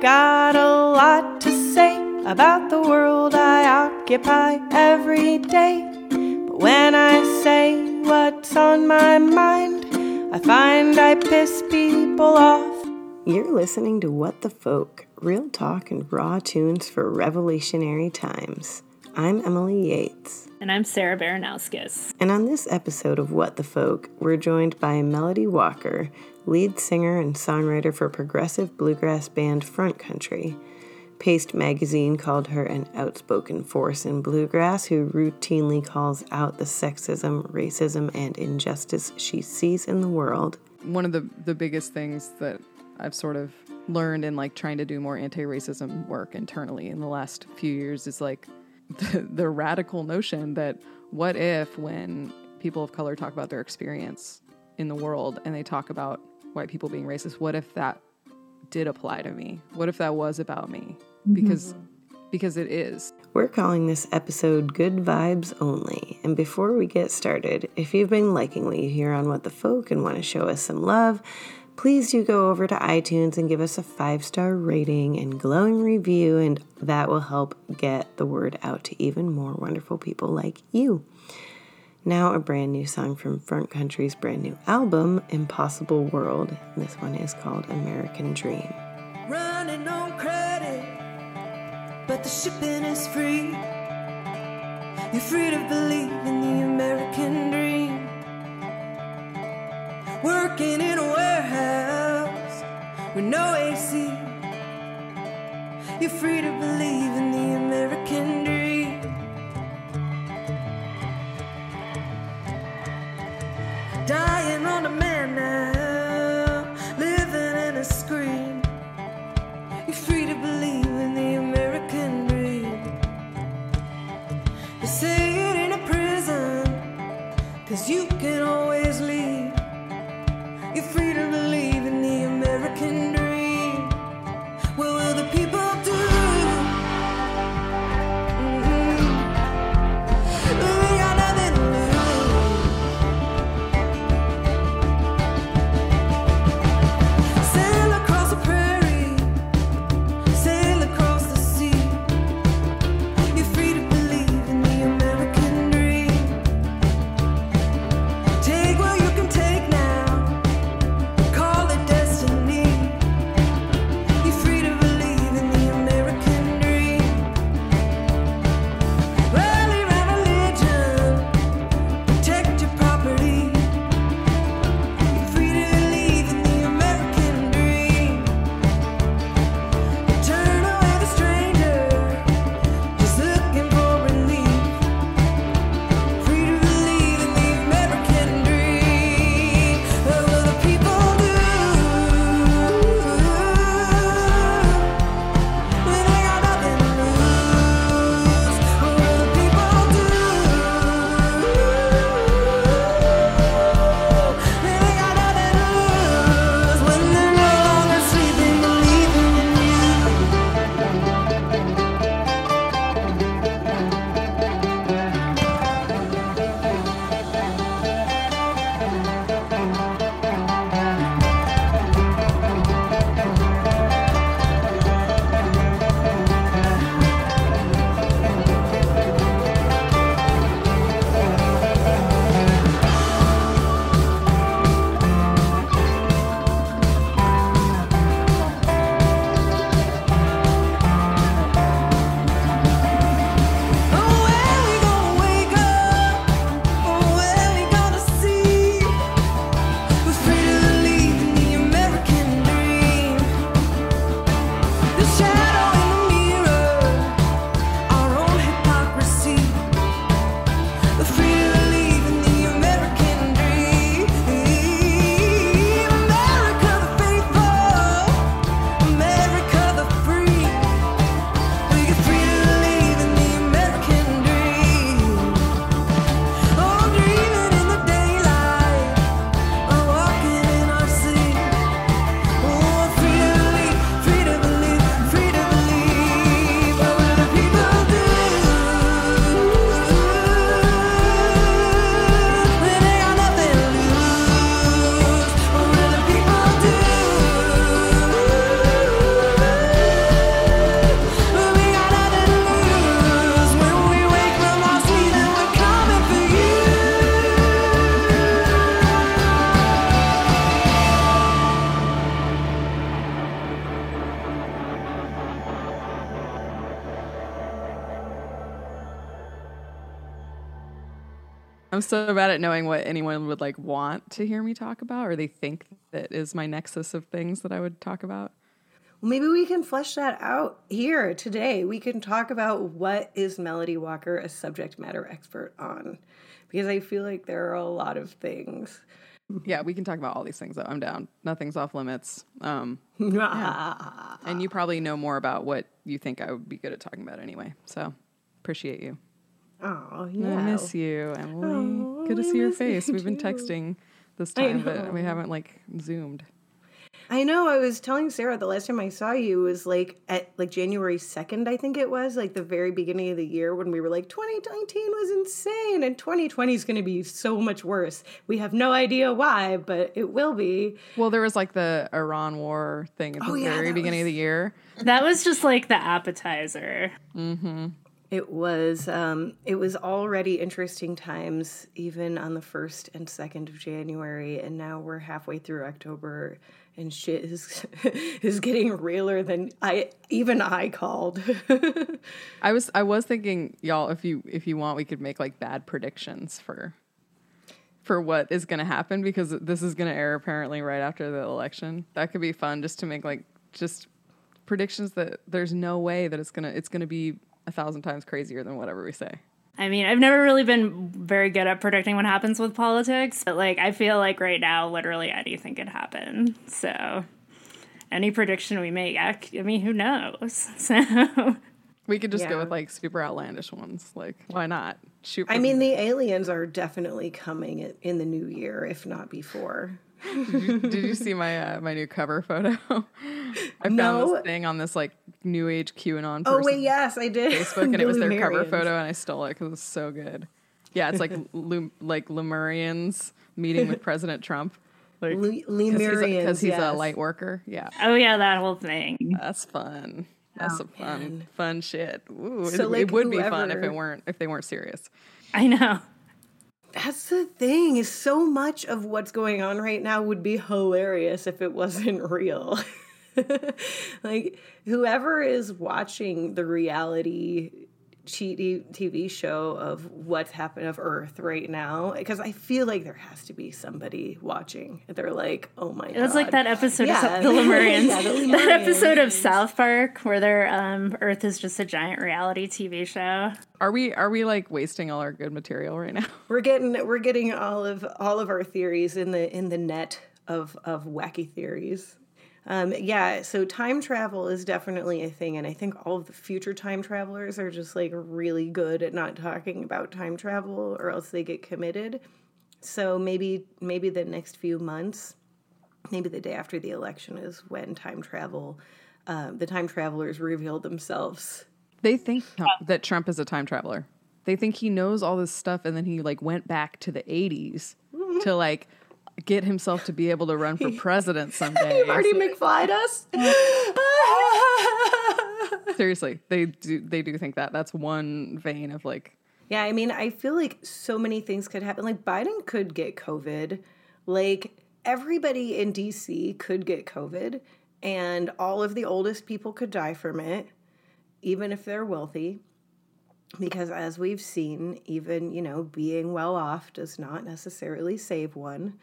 got a lot to say about the world I occupy every day. But when I say what's on my mind, I find I piss people off. You're listening to What the Folk, real talk and raw tunes for revolutionary times. I'm Emily Yates. And I'm Sarah Baranowskis. And on this episode of What the Folk, we're joined by Melody Walker, lead singer and songwriter for progressive bluegrass band Front Country. Paste magazine called her an outspoken force in bluegrass who routinely calls out the sexism, racism, and injustice she sees in the world. One of the, the biggest things that I've sort of learned in like trying to do more anti-racism work internally in the last few years is like the, the radical notion that what if when people of color talk about their experience in the world and they talk about white people being racist, what if that did apply to me? What if that was about me? Because mm-hmm. because it is. We're calling this episode Good Vibes Only. And before we get started, if you've been liking what you hear on What the Folk and want to show us some love, please do go over to iTunes and give us a five star rating and glowing review, and that will help get the word out to even more wonderful people like you. Now, a brand new song from Front Country's brand new album, Impossible World. This one is called American Dream. Running on credit, but the shipping is free. You're free to believe in the American dream. Working in a warehouse with no AC. You're free to believe in the American dream. Dying on a man now, living in a screen. You're free to believe in the American dream. They say it in a prison, cause you I'm so bad at knowing what anyone would like want to hear me talk about, or they think that is my nexus of things that I would talk about. Well, maybe we can flesh that out here today. We can talk about what is Melody Walker a subject matter expert on, because I feel like there are a lot of things. Yeah, we can talk about all these things though. I'm down. Nothing's off limits. Um, and you probably know more about what you think I would be good at talking about anyway. So appreciate you. Oh, I miss you, Emily. Oh, good to I see your miss you face. We've been texting this time, but we haven't like zoomed. I know. I was telling Sarah the last time I saw you was like at like January second, I think it was, like the very beginning of the year when we were like 2019 was insane and 2020 is going to be so much worse. We have no idea why, but it will be. Well, there was like the Iran war thing at oh, the Oh, yeah, very that beginning of the year. That was just like the appetizer. Mm-hmm. It was um, it was already interesting times, even on the first and second of January, and now we're halfway through October, and shit is is getting realer than I even I called. I was I was thinking, y'all, if you if you want, we could make like bad predictions for for what is going to happen because this is going to air apparently right after the election. That could be fun just to make like just predictions that there's no way that it's gonna it's gonna be a thousand times crazier than whatever we say. I mean, I've never really been very good at predicting what happens with politics, but like I feel like right now, literally anything could happen. So any prediction we make—I mean, who knows? So We could just go with like super outlandish ones. Like, why not? Shoot. I for mean, the aliens are definitely coming in- in the new year, if not before. Did you see my uh, my new cover photo? I found No. this thing on this like new age QAnon. Oh wait, yes, I did. Facebook, and it was their cover photo, and I stole it because it was so good. Yeah, it's like Lum- like Lemurians meeting with President Trump. Like, Le- Lemurians, because he's, a yes. light worker. Yeah, oh yeah, that whole thing. that's fun. That's some fun, fun shit. Ooh, it, So, it like, would be fun if it weren't if they weren't serious. I know. That's the thing. Is so much of what's going on right now would be hilarious if it wasn't real. like whoever is watching the reality cheaty TV show of what's happened of Earth right now, because I feel like there has to be somebody watching. They're like, oh my god. It was like that episode Yeah. of the Lemurians. Yeah, the That episode of South Park where their um, Earth is just a giant reality TV show. Are we are we like wasting all our good material right now? We're getting we're getting all of all of our theories in the in the net of of wacky theories. Um, yeah, so time travel is definitely a thing, and I think all of the future time travelers are just like really good at not talking about time travel, or else they get committed. So maybe maybe the next few months, maybe the day after the election is when time travel, uh, the time travelers reveal themselves. They think that Trump is a time traveler. They think he knows all this stuff, and then he like went back to the '80s to like get himself to be able to run for president someday. Marty McFly us. Seriously, they do. They do think that. That's one vein of like. Yeah, I mean, I feel like so many things could happen. Like Biden could get COVID. Like everybody in DC could get COVID, and all of the oldest people could die from it, even if they're wealthy. Because as we've seen, even you know, being well off does not necessarily save one.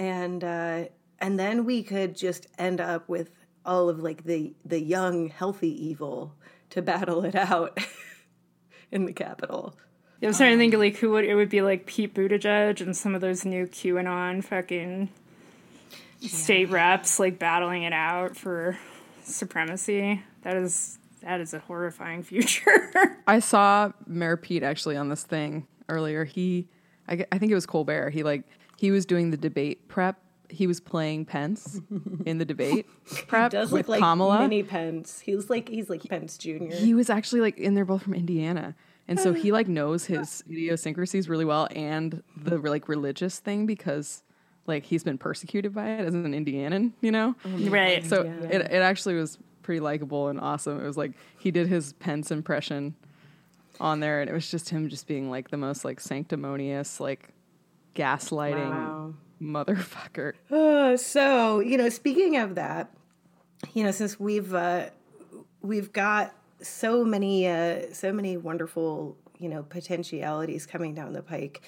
And uh, and then we could just end up with all of like the the young, healthy evil to battle it out in the capital. Yeah, I'm starting to think like who would it would be like Pete Buttigieg and some of those new QAnon fucking state reps like battling it out for supremacy. That is that is a horrifying future. I saw Mayor Pete actually on this thing earlier. He, I, I think it was Colbert. He like he was doing the debate prep. He was playing Pence in the debate prep does with look like Kamala. mini Pence. He's like he's like Pence Jr. he was actually like and they're both from indiana and so he like knows his idiosyncrasies really well and the like religious thing because like he's been persecuted by it as an indianan you know oh right. so it, it actually was pretty likable and awesome it was like he did his pence impression on there and it was just him just being like the most like sanctimonious like gaslighting Wow. motherfucker Uh, so you know, speaking of that, you know, since we've uh, we've got so many uh, so many wonderful you know potentialities coming down the pike.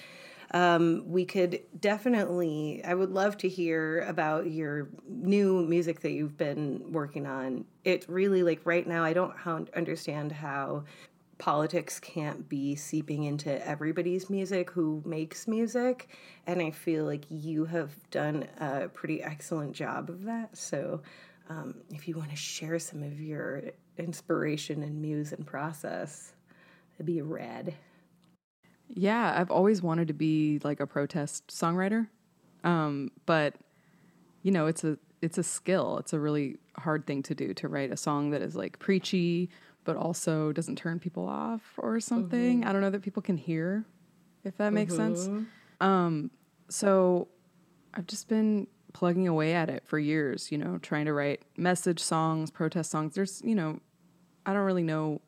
Um, we could definitely, I would love to hear about your new music that you've been working on. It really, like right now, I don't understand how politics can't be seeping into everybody's music who makes music. And I feel like you have done a pretty excellent job of that. So um, if you want to share some of your inspiration and muse and process, it'd be rad. Yeah, I've always wanted to be like a protest songwriter, um, but you know, it's a it's a skill. It's a really hard thing to do to write a song that is like preachy, but also doesn't turn people off or something. Mm-hmm. I don't know that people can hear, if that makes sense. Mm-hmm. Um, so I've just been plugging away at it for years. You know, trying to write message songs, protest songs. There's, you know, I don't really know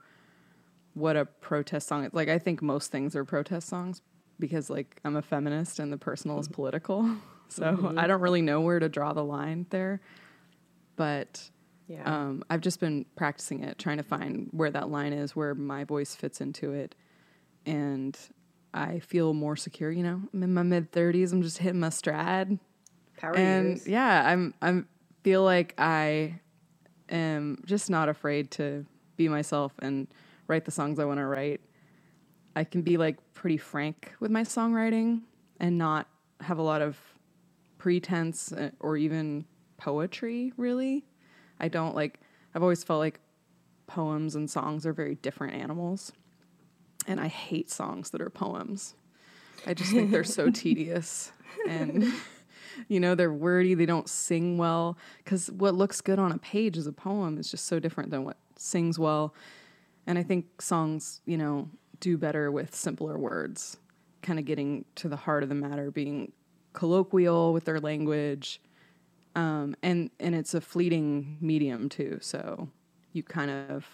what a protest song is. Like I think most things are protest songs because like I'm a feminist and the personal is mm-hmm. political. So I don't really know where to draw the line there. But Yeah. um, I've just been practicing it, trying to find where that line is, where my voice fits into it. And I feel more secure, you know. I'm in my mid 30s, I'm just hitting my stride Power and years. yeah, I'm I'm feel like I am just not afraid to be myself and write the songs I want to write. I can be like pretty frank with my songwriting and not have a lot of pretense uh, or even poetry really. I don't like I've always felt like poems and songs are very different animals. And I hate songs that are poems. I just think they're so tedious and you know they're wordy they don't sing well because what looks good on a page as a poem is just so different than what sings well and i think songs you know do better with simpler words kind of getting to the heart of the matter being colloquial with their language um, and and it's a fleeting medium too so you kind of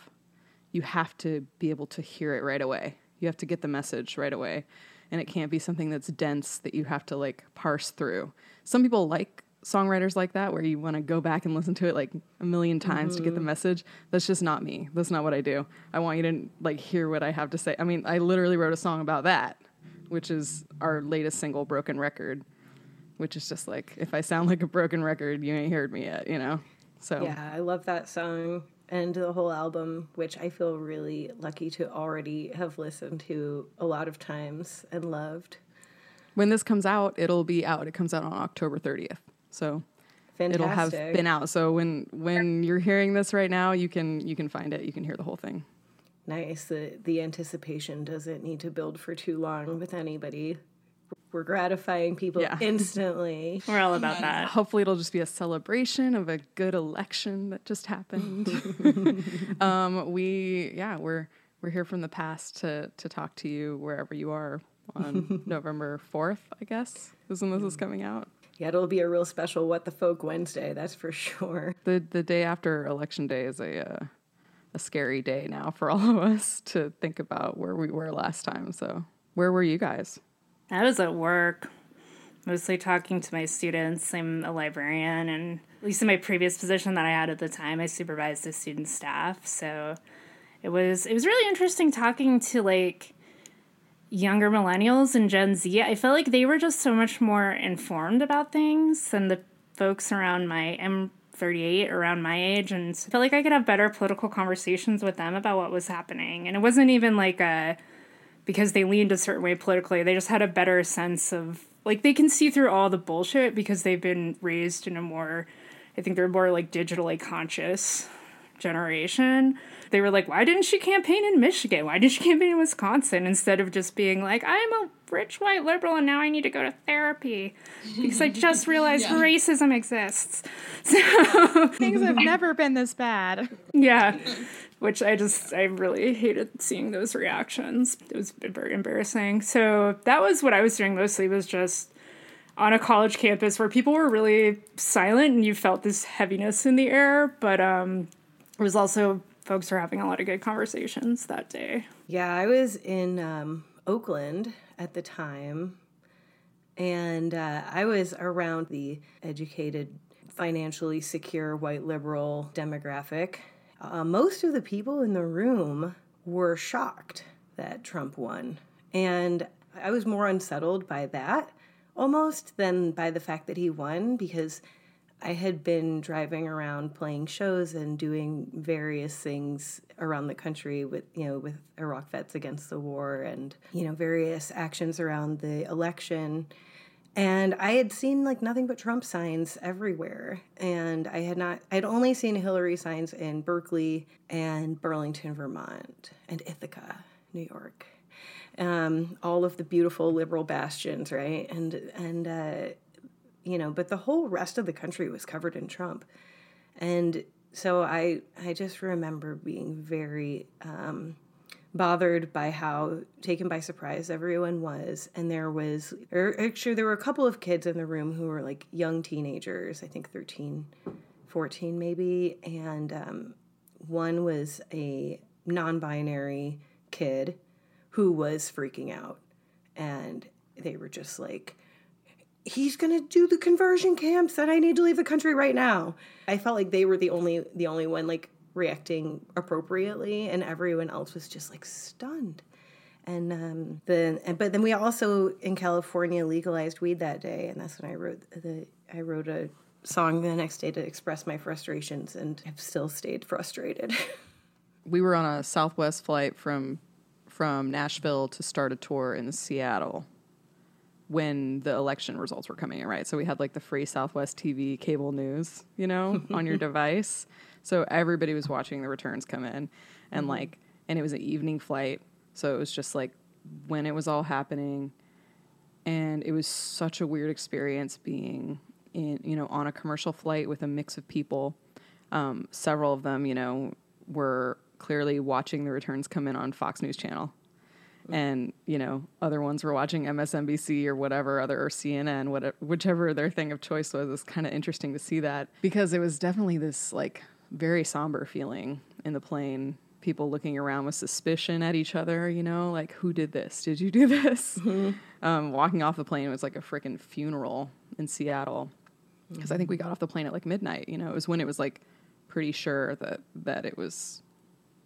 you have to be able to hear it right away. You have to get the message right away. And it can't be something that's dense that you have to like parse through. Some people like songwriters like that where you want to go back and listen to it like a million times to get the message. That's just not me. That's not what I do. I want you to like hear what I have to say. I mean, I literally wrote a song about that, which is our latest single Broken Record, which is just like if I sound like a broken record, you ain't heard me yet, you know. So Yeah, I love that song and the whole album, which I feel really lucky to already have listened to a lot of times and loved. when this comes out, it'll be out. It comes out on October 30th. So Fantastic. it'll have been out. So when when you're hearing this right now, you can you can find it. You can hear the whole thing. nice. The the anticipation doesn't need to build for too long with anybody. We're gratifying people Yeah. instantly. We're all about that. Hopefully, it'll just be a celebration of a good election that just happened. um, we yeah, we're we're here from the past to to talk to you wherever you are on November 4th, I guess, is when this is coming out. Yeah, it'll be a real special What the Folk Wednesday, that's for sure. The the day after election day is a uh, a scary day now for all of us to think about where we were last time. So, where were you guys? I was at work, mostly talking to my students. I'm a librarian, and at least in my previous position that I had at the time, I supervised the student staff. So it was it was really interesting talking to like younger millennials and Gen Z. I felt like they were just so much more informed about things than the folks around my I'm 38 around my age and felt like I could have better political conversations with them about what was happening. And it wasn't even like a because they leaned a certain way politically. They just had a better sense of like they can see through all the bullshit because they've been raised in a more I think they're more like digitally conscious generation. They were like, why didn't she campaign in Michigan? Why did she campaign in Wisconsin? Instead of just being like, I'm a rich white liberal and now I need to go to therapy because I just realized racism exists. Things have never been this bad. Yeah. Which I just, I really hated seeing those reactions. It was very embarrassing. So that was what I was doing mostly, was just on a college campus where people were really silent and you felt this heaviness in the air. But um, it was also, folks were having a lot of good conversations that day. Yeah, I was in um, Oakland at the time, and uh, I was around the educated, financially secure white liberal demographic. Uh, most of the people in the room were shocked that Trump won. And I was more unsettled by that almost than by the fact that he won because I had been driving around playing shows and doing various things around the country with you know with Iraq vets against the war and you know various actions around the election and I had seen like nothing but Trump signs everywhere. And I had not I'd only seen Hillary signs in Berkeley and Burlington Vermont and Ithaca New York. Um, all of the beautiful liberal bastions right? And and uh, you know, but the whole rest of the country was covered in Trump. And so I I just remember being very um, bothered by how taken by surprise everyone was. And there was or actually there were a couple of kids in the room who were like young teenagers i think 13 14 maybe. And um, one was a non-binary kid who was freaking out. And they were just like he's going to do the conversion camps and I need to leave the country right now. I felt like they were the only the only one like reacting appropriately and everyone else was just like stunned. And um then and, but then we also in California legalized weed that day and that's when I wrote the I wrote a song the next day to express my frustrations and have still stayed frustrated. we were on a Southwest flight from from Nashville to start a tour in Seattle when the election results were coming in, right? So we had like the free Southwest TV cable news, you know, on your device. So everybody was watching the returns come in and like and it was an evening flight. So it was just like when it was all happening. And it was such a weird experience being in, you know, on a commercial flight with a mix of people. Um, several of them, you know, were clearly watching the returns come in on Fox News Channel. And you know other ones were watching MSNBC or whatever other or CNN whatever whichever their thing of choice was. It's kind of interesting to see that because it was definitely this like very somber feeling in the plane people looking around with suspicion at each other you know like who did this did you do this mm-hmm. um, walking off the plane was like a freaking funeral in Seattle because mm-hmm. I think we got off the plane at like midnight you know it was when it was like pretty sure that that it was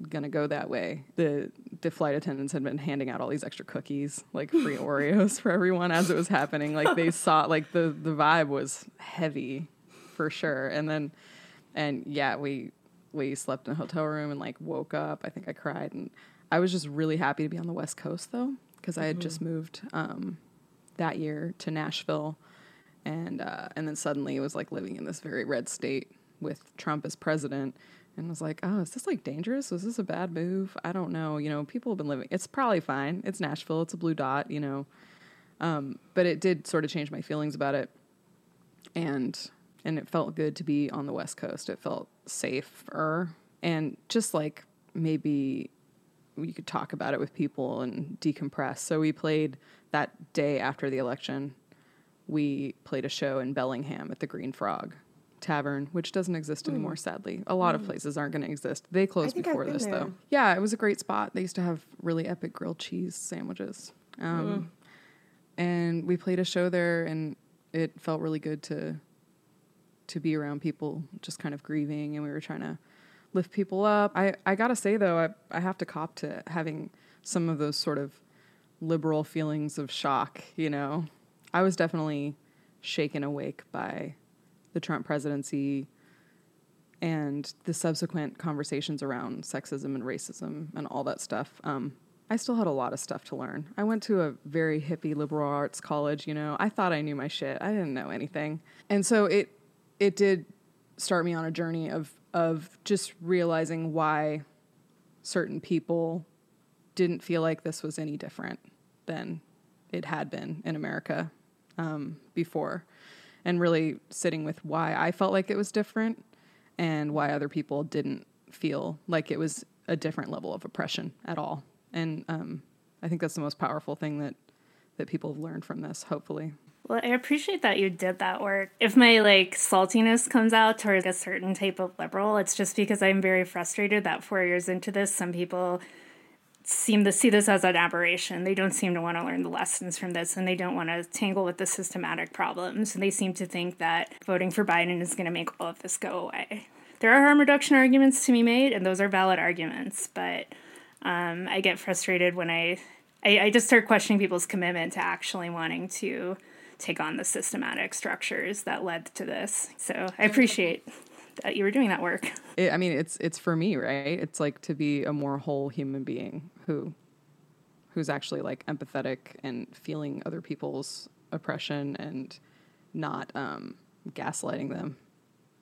gonna go that way. The the flight attendants had been handing out all these extra cookies, like free Oreos for everyone as it was happening. Like they saw like the the vibe was heavy for sure. And then and yeah, we we slept in a hotel room and like woke up. I think I cried and I was just really happy to be on the West Coast though because I had mm-hmm. just moved um, that year to Nashville and uh, and then suddenly it was like living in this very red state with Trump as president and was like, oh, is this like dangerous? Was this a bad move? I don't know. You know, people have been living. It's probably fine. It's Nashville. It's a blue dot. You know, um, but it did sort of change my feelings about it, and and it felt good to be on the West Coast. It felt safer, and just like maybe we could talk about it with people and decompress. So we played that day after the election. We played a show in Bellingham at the Green Frog, Tavern, which doesn't exist anymore, mm. sadly. A lot mm. of places aren't going to exist. They closed before this, there. though. Yeah, it was a great spot. They used to have really epic grilled cheese sandwiches. Um, mm. And we played a show there, and it felt really good to to be around people just kind of grieving, and we were trying to lift people up. I, I gotta say though, I, I have to cop to having some of those sort of liberal feelings of shock, you know. I was definitely shaken awake by the Trump presidency and the subsequent conversations around sexism and racism and all that stuff, um, I still had a lot of stuff to learn. I went to a very hippie liberal arts college, you know. I thought I knew my shit. I didn't know anything. And so it it did start me on a journey of of just realizing why certain people didn't feel like this was any different than it had been in America um, before and really sitting with why I felt like it was different and why other people didn't feel like it was a different level of oppression at all. And um, I think that's the most powerful thing that that people have learned from this. Hopefully. Well, I appreciate that you did that work. If my like saltiness comes out towards a certain type of liberal, it's just because I'm very frustrated that four years into this, some people seem to see this as an aberration. They don't seem to want to learn the lessons from this and they don't want to tangle with the systematic problems. And they seem to think that voting for Biden is going to make all of this go away. There are harm reduction arguments to be made, and those are valid arguments, but um, I get frustrated when I I, I just start questioning people's commitment to actually wanting to take on the systematic structures that led to this. So I appreciate that you were doing that work. It, I mean, it's it's for me, right? It's like to be a more whole human being who who's actually like empathetic and feeling other people's oppression and not um, gaslighting them.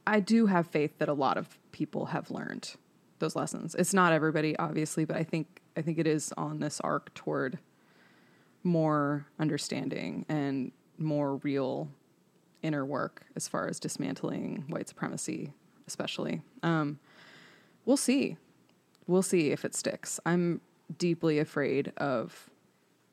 I do have faith that a lot of people have learned those lessons. It's not everybody, obviously, but I think I think it is on this arc toward more understanding and more real inner work as far as dismantling white supremacy, especially. Um, we'll see. We'll see if it sticks. I'm deeply afraid of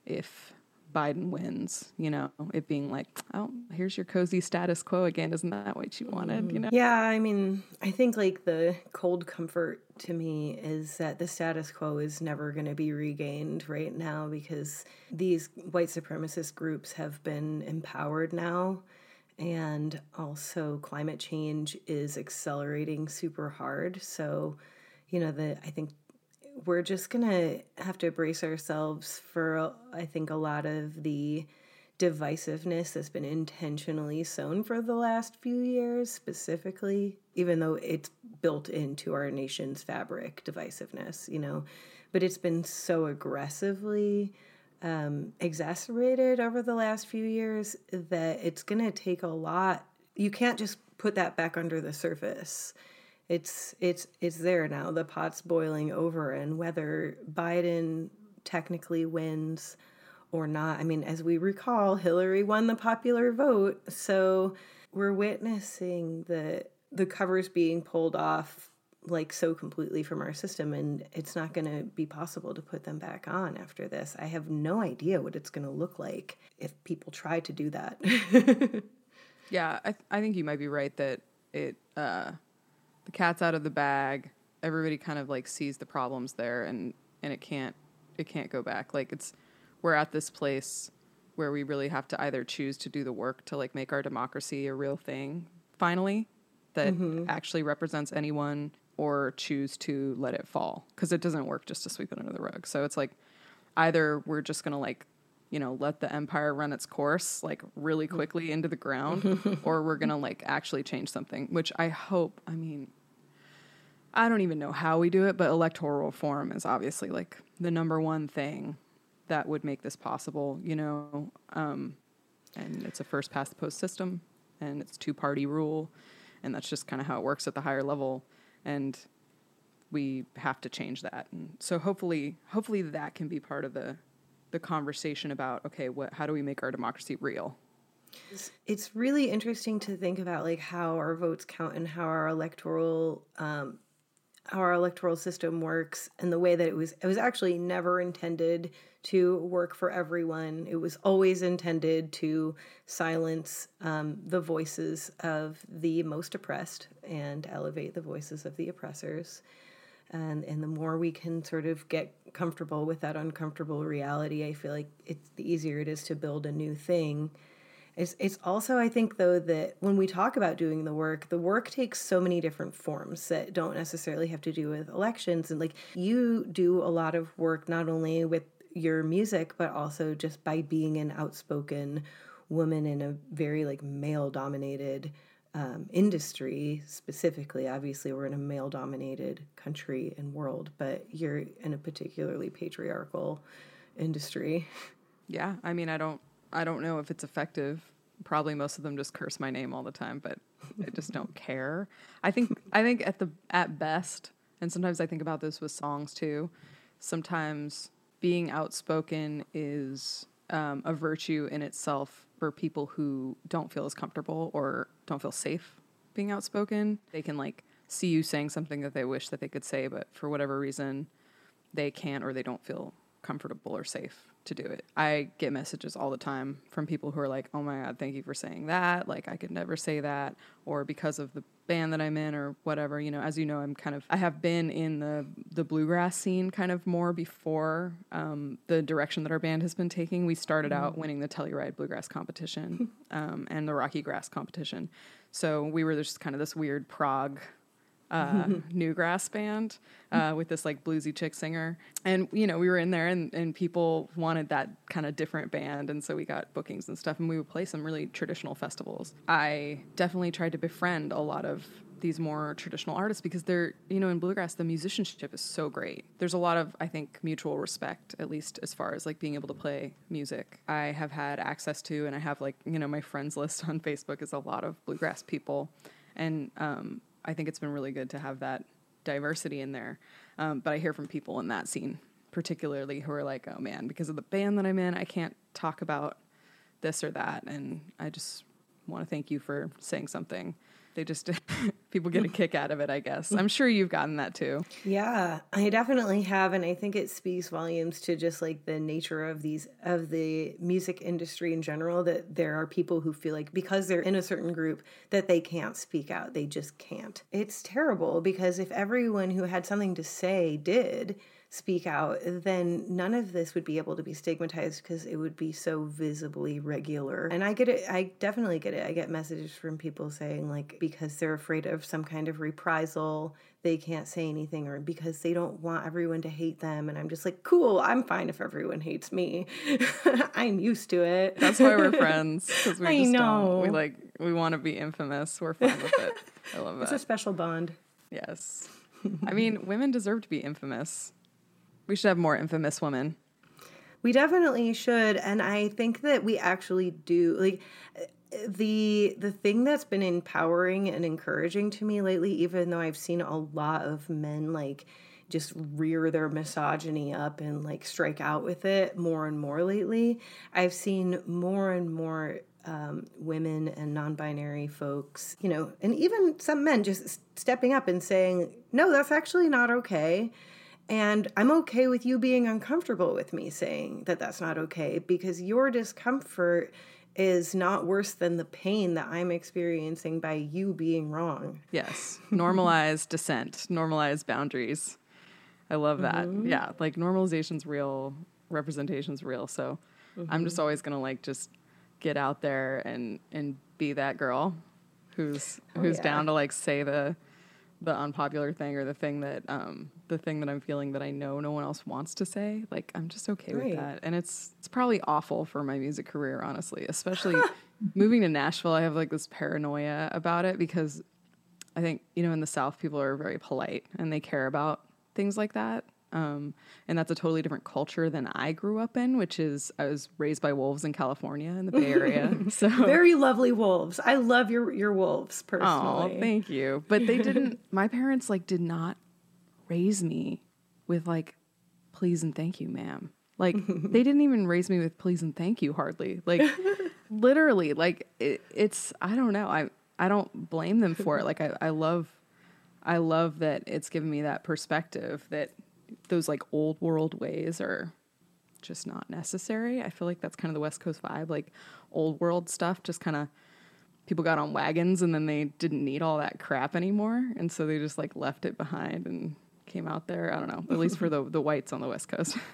if Biden wins, you know, it being like, oh, here's your cozy status quo again. Isn't that what you wanted? You know? Yeah, I mean, I think like the cold comfort to me is that the status quo is never going to be regained right now because these white supremacist groups have been empowered now. And also, climate change is accelerating super hard. So, you know, the I think we're just gonna have to brace ourselves for I think a lot of the divisiveness that's been intentionally sown for the last few years specifically even though it's built into our nation's fabric divisiveness you know? But it's been so aggressively um, exacerbated over the last few years that it's going to take a lot. You can't just put that back under the surface it's it's it's there now. The pot's boiling over, and whether Biden technically wins or not, I mean, as we recall, Hillary won the popular vote, so we're witnessing the the covers being pulled off like so completely from our system and it's not going to be possible to put them back on after this. I have no idea what it's going to look like if people try to do that. Yeah I, th- I think you might be right that it uh the cat's out of the bag. Everybody kind of like sees the problems there, and and it can't it can't go back. Like it's we're at this place where we really have to either choose to do the work to like make our democracy a real thing finally that mm-hmm. actually represents anyone or choose to let it fall because it doesn't work just to sweep it under the rug. So it's like either we're just going to like you know let the empire run its course like really quickly into the ground or we're going to like actually change something which I hope I mean I don't even know how we do it, but electoral reform is obviously like the number one thing that would make this possible, you know. Um, and it's a first past the post system, and it's two party rule, and that's just kind of how it works at the higher level. And we have to change that. And so hopefully, hopefully that can be part of the the conversation about okay, what how do we make our democracy real? It's really interesting to think about like how our votes count and how our electoral um, how our electoral system works and the way that it was it was actually never intended to work for everyone. It was always intended to silence um, the voices of the most oppressed and elevate the voices of the oppressors. And and the more we can sort of get comfortable with that uncomfortable reality i feel like it's the easier it is to build a new thing it's, it's also, I think, though, that when we talk about doing the work, the work takes so many different forms that don't necessarily have to do with elections. And like you do a lot of work not only with your music, but also just by being an outspoken woman in a very like male dominated um, industry specifically. Obviously, we're in a male dominated country and world, but you're in a particularly patriarchal industry. Yeah, I mean, I don't I don't know if it's effective. Probably most of them just curse my name all the time, but I just don't care. I think I think at the at best, and sometimes I think about this with songs too. Sometimes being outspoken is um, a virtue in itself for people who don't feel as comfortable or don't feel safe being outspoken. They can like see you saying something that they wish that they could say, but for whatever reason, they can't or they don't feel comfortable or safe to do it. I get messages all the time from people who are like, "Oh my god, thank you for saying that." Like I could never say that or because of the band that I'm in or whatever, you know, as you know, I'm kind of I have been in the the bluegrass scene kind of more before um, the direction that our band has been taking. We started out mm-hmm. winning the Telluride Bluegrass competition um, and the Rocky Grass competition. So we were just kind of this weird prog uh, newgrass band uh, with this like bluesy chick singer. And, you know, we were in there and, and people wanted that kind of different band. And so we got bookings and stuff and we would play some really traditional festivals. I definitely tried to befriend a lot of these more traditional artists because they're, you know, in bluegrass, the musicianship is so great. There's a lot of, I think, mutual respect, at least as far as like being able to play music. I have had access to, and I have like, you know, my friends list on Facebook is a lot of bluegrass people. And um, I think it's been really good to have that diversity in there. Um, but I hear from people in that scene, particularly, who are like, oh man, because of the band that I'm in, I can't talk about this or that. And I just want to thank you for saying something. They just, people get a kick out of it, I guess. I'm sure you've gotten that too. Yeah, I definitely have, and I think it speaks volumes to just like the nature of these of the music industry in general. That there are people who feel like because they're in a certain group that they can't speak out. They just can't. It's terrible because if everyone who had something to say did speak out, then none of this would be able to be stigmatized because it would be so visibly regular. And I get it, I definitely get it. I get messages from people saying, like, because they're afraid of some kind of reprisal, they can't say anything, or because they don't want everyone to hate them. And I'm just like, cool, I'm fine if everyone hates me. I'm used to it. That's why we're friends. Because we I just know. don't. We like, we want to be infamous. We're fine with it. I love It's a special bond. Yes. I mean, women deserve to be infamous. We should have more infamous women. We definitely should, and I think that we actually do. Like the the thing that's been empowering and encouraging to me lately, even though I've seen a lot of men like just rear their misogyny up and like strike out with it more and more lately. I've seen more and more um, women and non-binary folks, you know, and even some men just stepping up and saying, "No, that's actually not okay." And I'm okay with you being uncomfortable with me saying that that's not okay because your discomfort is not worse than the pain that I'm experiencing by you being wrong. Yes. Normalize dissent, normalize boundaries. I love that. Mm-hmm. Yeah. Like normalization's real, representation's real. So I'm just mm-hmm. always going to like just get out there and, and be that girl who's, oh, who's yeah. down to like say the, the unpopular thing or the thing that, um, the thing that I'm feeling that I know no one else wants to say. Like I'm just okay Right. with that. And it's, it's probably awful for my music career, honestly, especially moving to Nashville. I have like this paranoia about it because I think, you know, in the South, people are very polite and they care about things like that. Um, and that's a totally different culture than I grew up in, which is I was raised by wolves in California in the Bay Area. So, Very lovely wolves. I love your your wolves personally. oh, thank you. But they didn't, my parents like did not raise me with like, please and thank you, ma'am. Like they didn't even raise me with please and thank you hardly. Like literally, like it, it's I don't know. I I don't blame them for it. Like I, I love I love that it's given me that perspective that those like old world ways are just not necessary. I feel like that's kind of the West Coast vibe. Like old world stuff just kind of people got on wagons and then they didn't need all that crap anymore. And so they just like left it behind and came out there. I don't know, at least for the, the whites on the West Coast.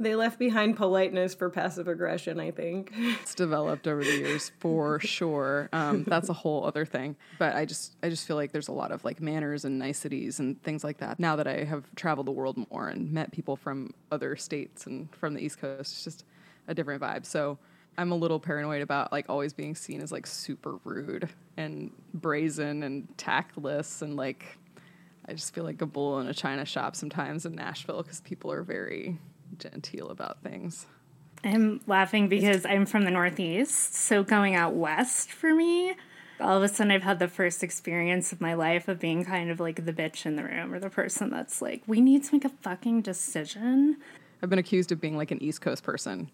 They left behind politeness for passive aggression, I think. it's developed over the years for sure. Um, that's a whole other thing. But I just I just feel like there's a lot of like manners and niceties and things like that. Now that I have traveled the world more and met people from other states and from the East Coast, it's just a different vibe. So I'm a little paranoid about like always being seen as like super rude and brazen and tactless and like I just feel like a bull in a china shop sometimes in Nashville because people are very genteel about things. I'm laughing because I'm from the Northeast, so going out west for me, all of a sudden I've had the first experience of my life of being kind of like the bitch in the room or the person that's like, we need to make a fucking decision. I've been accused of being like an East Coast person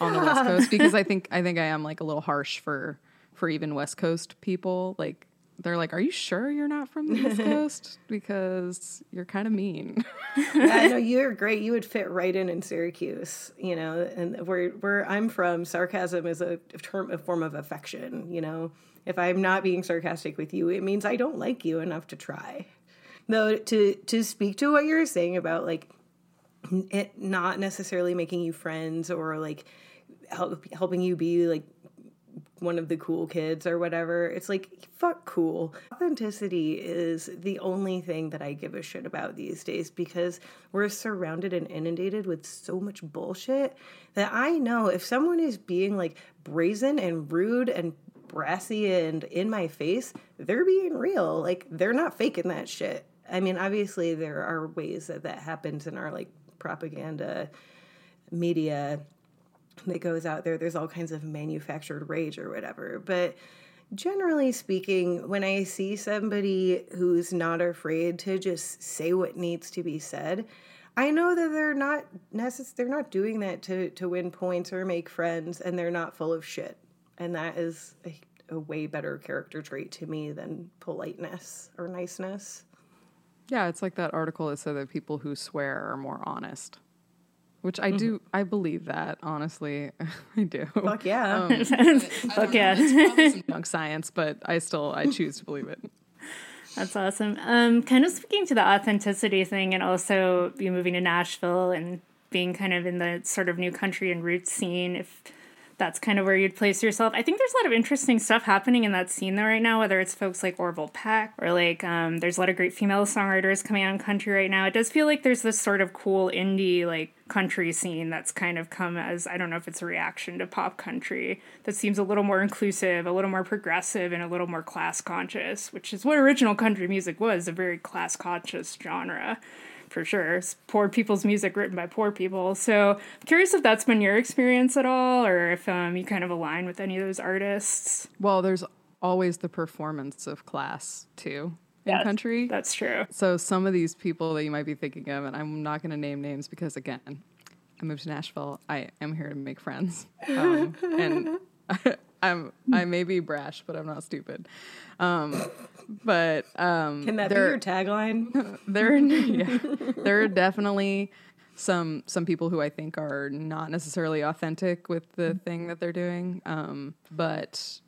on the West Coast because I think I think I am like a little harsh for for even West Coast people. Like they're like, "Are you sure you're not from the East Coast? Because you're kind of mean." yeah, no, you're great. You would fit right in in Syracuse, you know. And where where I'm from, sarcasm is a term, a form of affection. You know, if I'm not being sarcastic with you, it means I don't like you enough to try. Though to to speak to what you're saying about like it not necessarily making you friends or like help, helping you be like one of the cool kids or whatever. It's like, fuck cool. Authenticity is the only thing that I give a shit about these days because we're surrounded and inundated with so much bullshit that I know if someone is being like brazen and rude and brassy and in my face, they're being real. Like, they're not faking that shit. I mean, obviously, there are ways that that happens in our like propaganda media that goes out there. There's all kinds of manufactured rage or whatever. But generally speaking, when I see somebody who's not afraid to just say what needs to be said, I know that they're not necess- they're not doing that to to win points or make friends, and they're not full of shit. And that is a, a way better character trait to me than politeness or niceness. Yeah, it's like that article that said that people who swear are more honest. Which I do, I believe that, honestly. I do. Fuck yeah. Um, Fuck yeah. it's some junk science, but I still, I choose to believe it. That's awesome. Um, kind of speaking to the authenticity thing, and also you moving to Nashville and being kind of in the sort of new country and roots scene. If that's kind of where you'd place yourself, I think there's a lot of interesting stuff happening in that scene though right now. Whether it's folks like Orville Peck or like um, there's a lot of great female songwriters coming out in country right now. It does feel like there's this sort of cool indie like country scene that's kind of come as I don't know if it's a reaction to pop country that seems a little more inclusive, a little more progressive, and a little more class conscious, which is what original country music was a very class conscious genre for sure. It's poor people's music written by poor people. So I'm curious if that's been your experience at all or if um, you kind of align with any of those artists. Well, there's always the performance of class, too, in Yes, country. That's true. So some of these people that you might be thinking of, and I'm not going to name names because again, I moved to Nashville. I am here to make friends, um, and I'm I may be brash, but I'm not stupid. Um, but um, Can that be your tagline? there yeah, there are definitely some some people who I think are not necessarily authentic with the thing that they're doing. Um, but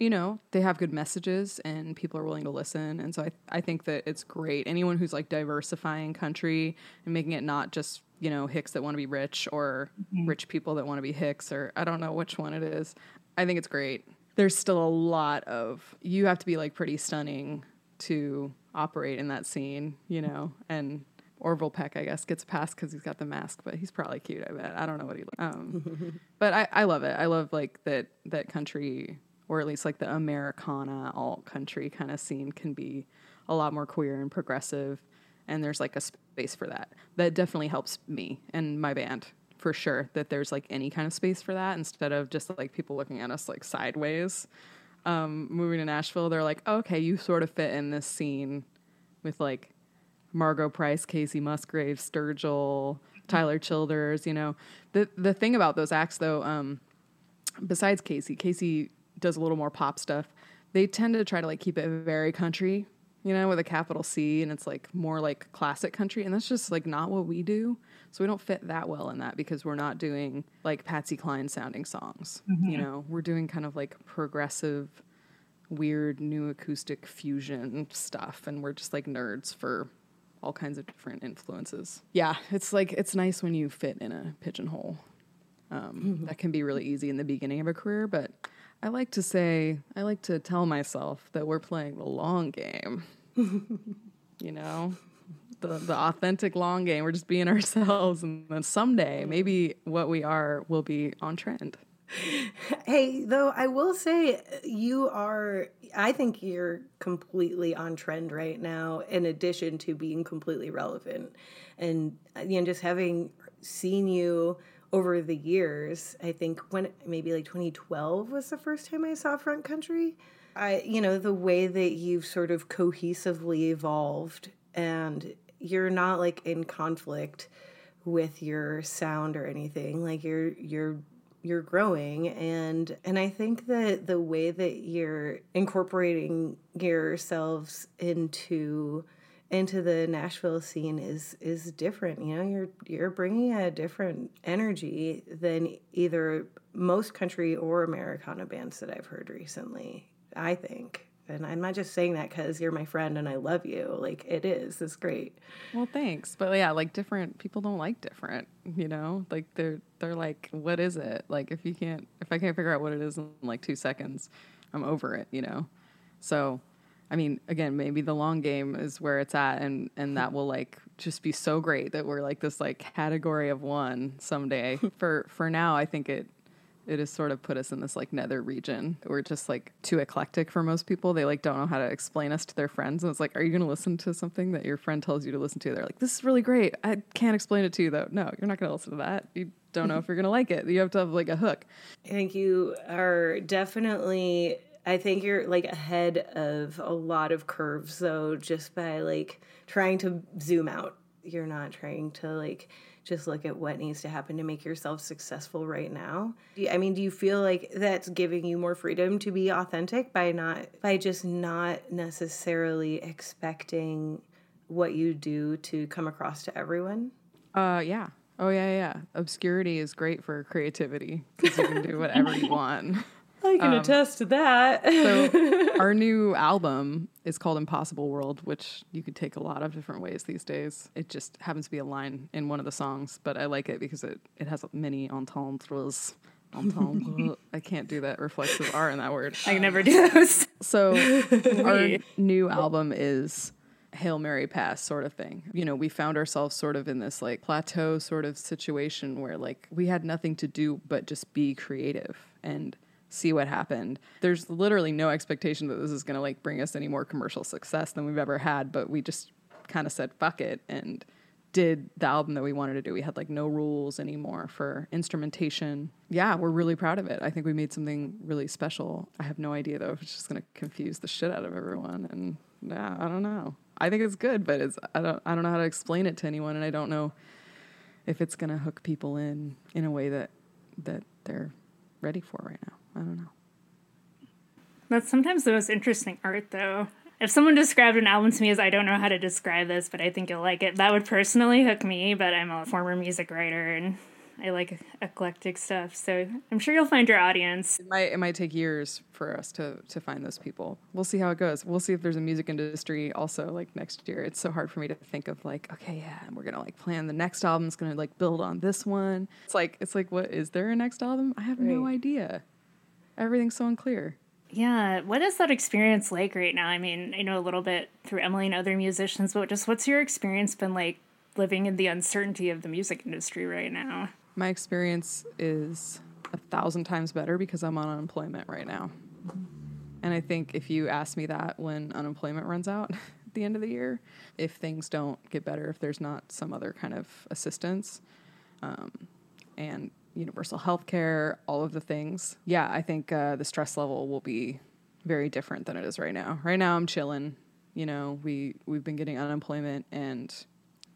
you know, they have good messages and people are willing to listen. And so I, I think that it's great. Anyone who's like diversifying country and making it not just, you know, hicks that want to be rich or rich people that want to be hicks or I don't know which one it is. I think it's great. There's still a lot of, you have to be like pretty stunning to operate in that scene, you know, and Orville Peck, I guess, gets passed because he's got the mask, but he's probably cute. I bet. I don't know what he. Looks. Um, but I, I love it. I love like that that country, or at least like the Americana alt country kind of scene can be a lot more queer and progressive, and there's like a space for that. That definitely helps me and my band for sure. That there's like any kind of space for that instead of just like people looking at us like sideways. Um, moving to Nashville, they're like, okay, you sort of fit in this scene with like Margo Price, Kacey Musgrave, Sturgill, Tyler Childers. You know, the the thing about those acts though, um, besides Kacey, Kacey does a little more pop stuff. They tend to try to like keep it very country, you know, with a capital C, and it's like more like classic country, and that's just like not what we do. So we don't fit that well in that because we're not doing like Patsy Cline sounding songs. You know, we're doing kind of like progressive weird new acoustic fusion stuff and we're just like nerds for all kinds of different influences. Yeah it's like it's nice when you fit in a pigeonhole. Um, that can be really easy in the beginning of a career but i like to say i like to tell myself that we're playing the long game. You know the, the authentic long game we're just being ourselves and then someday maybe what we are will be on trend Hey, though I will say you are I think you're completely on trend right now in addition to being completely relevant. And you know just having seen you over the years, I think when maybe like 2012 was the first time I saw Front Country. I you know the way that you've sort of cohesively evolved and you're not like in conflict with your sound or anything. Like you're you're you're growing. And and I think that the way that you're incorporating yourselves into into the Nashville scene is is different. You know you're you're bringing a different energy than either most country or Americana bands that I've heard recently I think And I'm not just saying that because you're my friend and I love you. Like it is. It's great. Well, thanks. But yeah, like different people don't like different, you know? Like they're they're like, what is it? Like if you can't if I can't figure out what it is in like 2 seconds, I'm over it, you know? So, I mean, again, maybe the long game is where it's at and and that will like just be so great that we're like this like category of one someday. for for now, I think it it has sort of put us in this like nether region. We're just like too eclectic for most people. They like don't know how to explain us to their friends. And it's like, are you going to listen to something that your friend tells you to listen to? They're like, this is really great. I can't explain it to you though. No, you're not going to listen to that. You don't know if you're going to like it. You have to have like a hook. I think you are definitely I think you're like ahead of a lot of curves though just by like trying to zoom out. You're not trying to like just look at what needs to happen to make yourself successful right now. You- I mean, do you feel like that's giving you more freedom to be authentic by not by just not necessarily expecting what you do to come across to everyone? Uh, yeah. Oh yeah, yeah. Obscurity is great for creativity because you can do whatever you want. I can attest to that. So our new album is called Impossible World, which you could take a lot of different ways these days. It just happens to be a line in one of the songs, but I like it because it, it has many entendres. Entendre. I can't do that reflexive R in that word. I can never do those. So our new album is Hail Mary Pass sort of thing. You know, we found ourselves sort of in this like plateau sort of situation where like we had nothing to do but just be creative and see what happened. There's literally no expectation that this is going to like bring us any more commercial success than we've ever had, but we just kind of said fuck it and did the album that we wanted to do. We had like no rules anymore for instrumentation. Yeah, we're really proud of it. I think we made something really special. I have no idea though if it's just gonna confuse the shit out of everyone. And yeah, I don't know. I think it's good, but it's I don't I don't know how to explain it to anyone, and I don't know if it's gonna hook people in in a way that that they're ready for right now. I don't know. That's sometimes the most interesting art, though. If someone described an album to me as I don't know how to describe this, but I think you'll like it, that would personally hook me. But I'm a former music writer and I like eclectic stuff, so I'm sure you'll find your audience. It might it might take years for us to to find those people. We'll see how it goes. We'll see if there's a music industry also like next year. It's so hard for me to think of like, okay, yeah, we're gonna like plan the next album's gonna like build on this one. It's like it's like what is there a next album? I have no idea. Everything's so unclear. Yeah, what is that experience like right now? I mean, I know a little bit through Emily and other musicians, but just what's your experience been like living in the uncertainty of the music industry right now? My experience is a thousand times better because I'm on unemployment right now. And I think if you ask me that when unemployment runs out at the end of the year, if things don't get better, if there's not some other kind of assistance um, and universal health care, all of the things, yeah, I think uh, the stress level will be very different than it is right now. Right now, I'm chilling. You know, we we've been getting unemployment and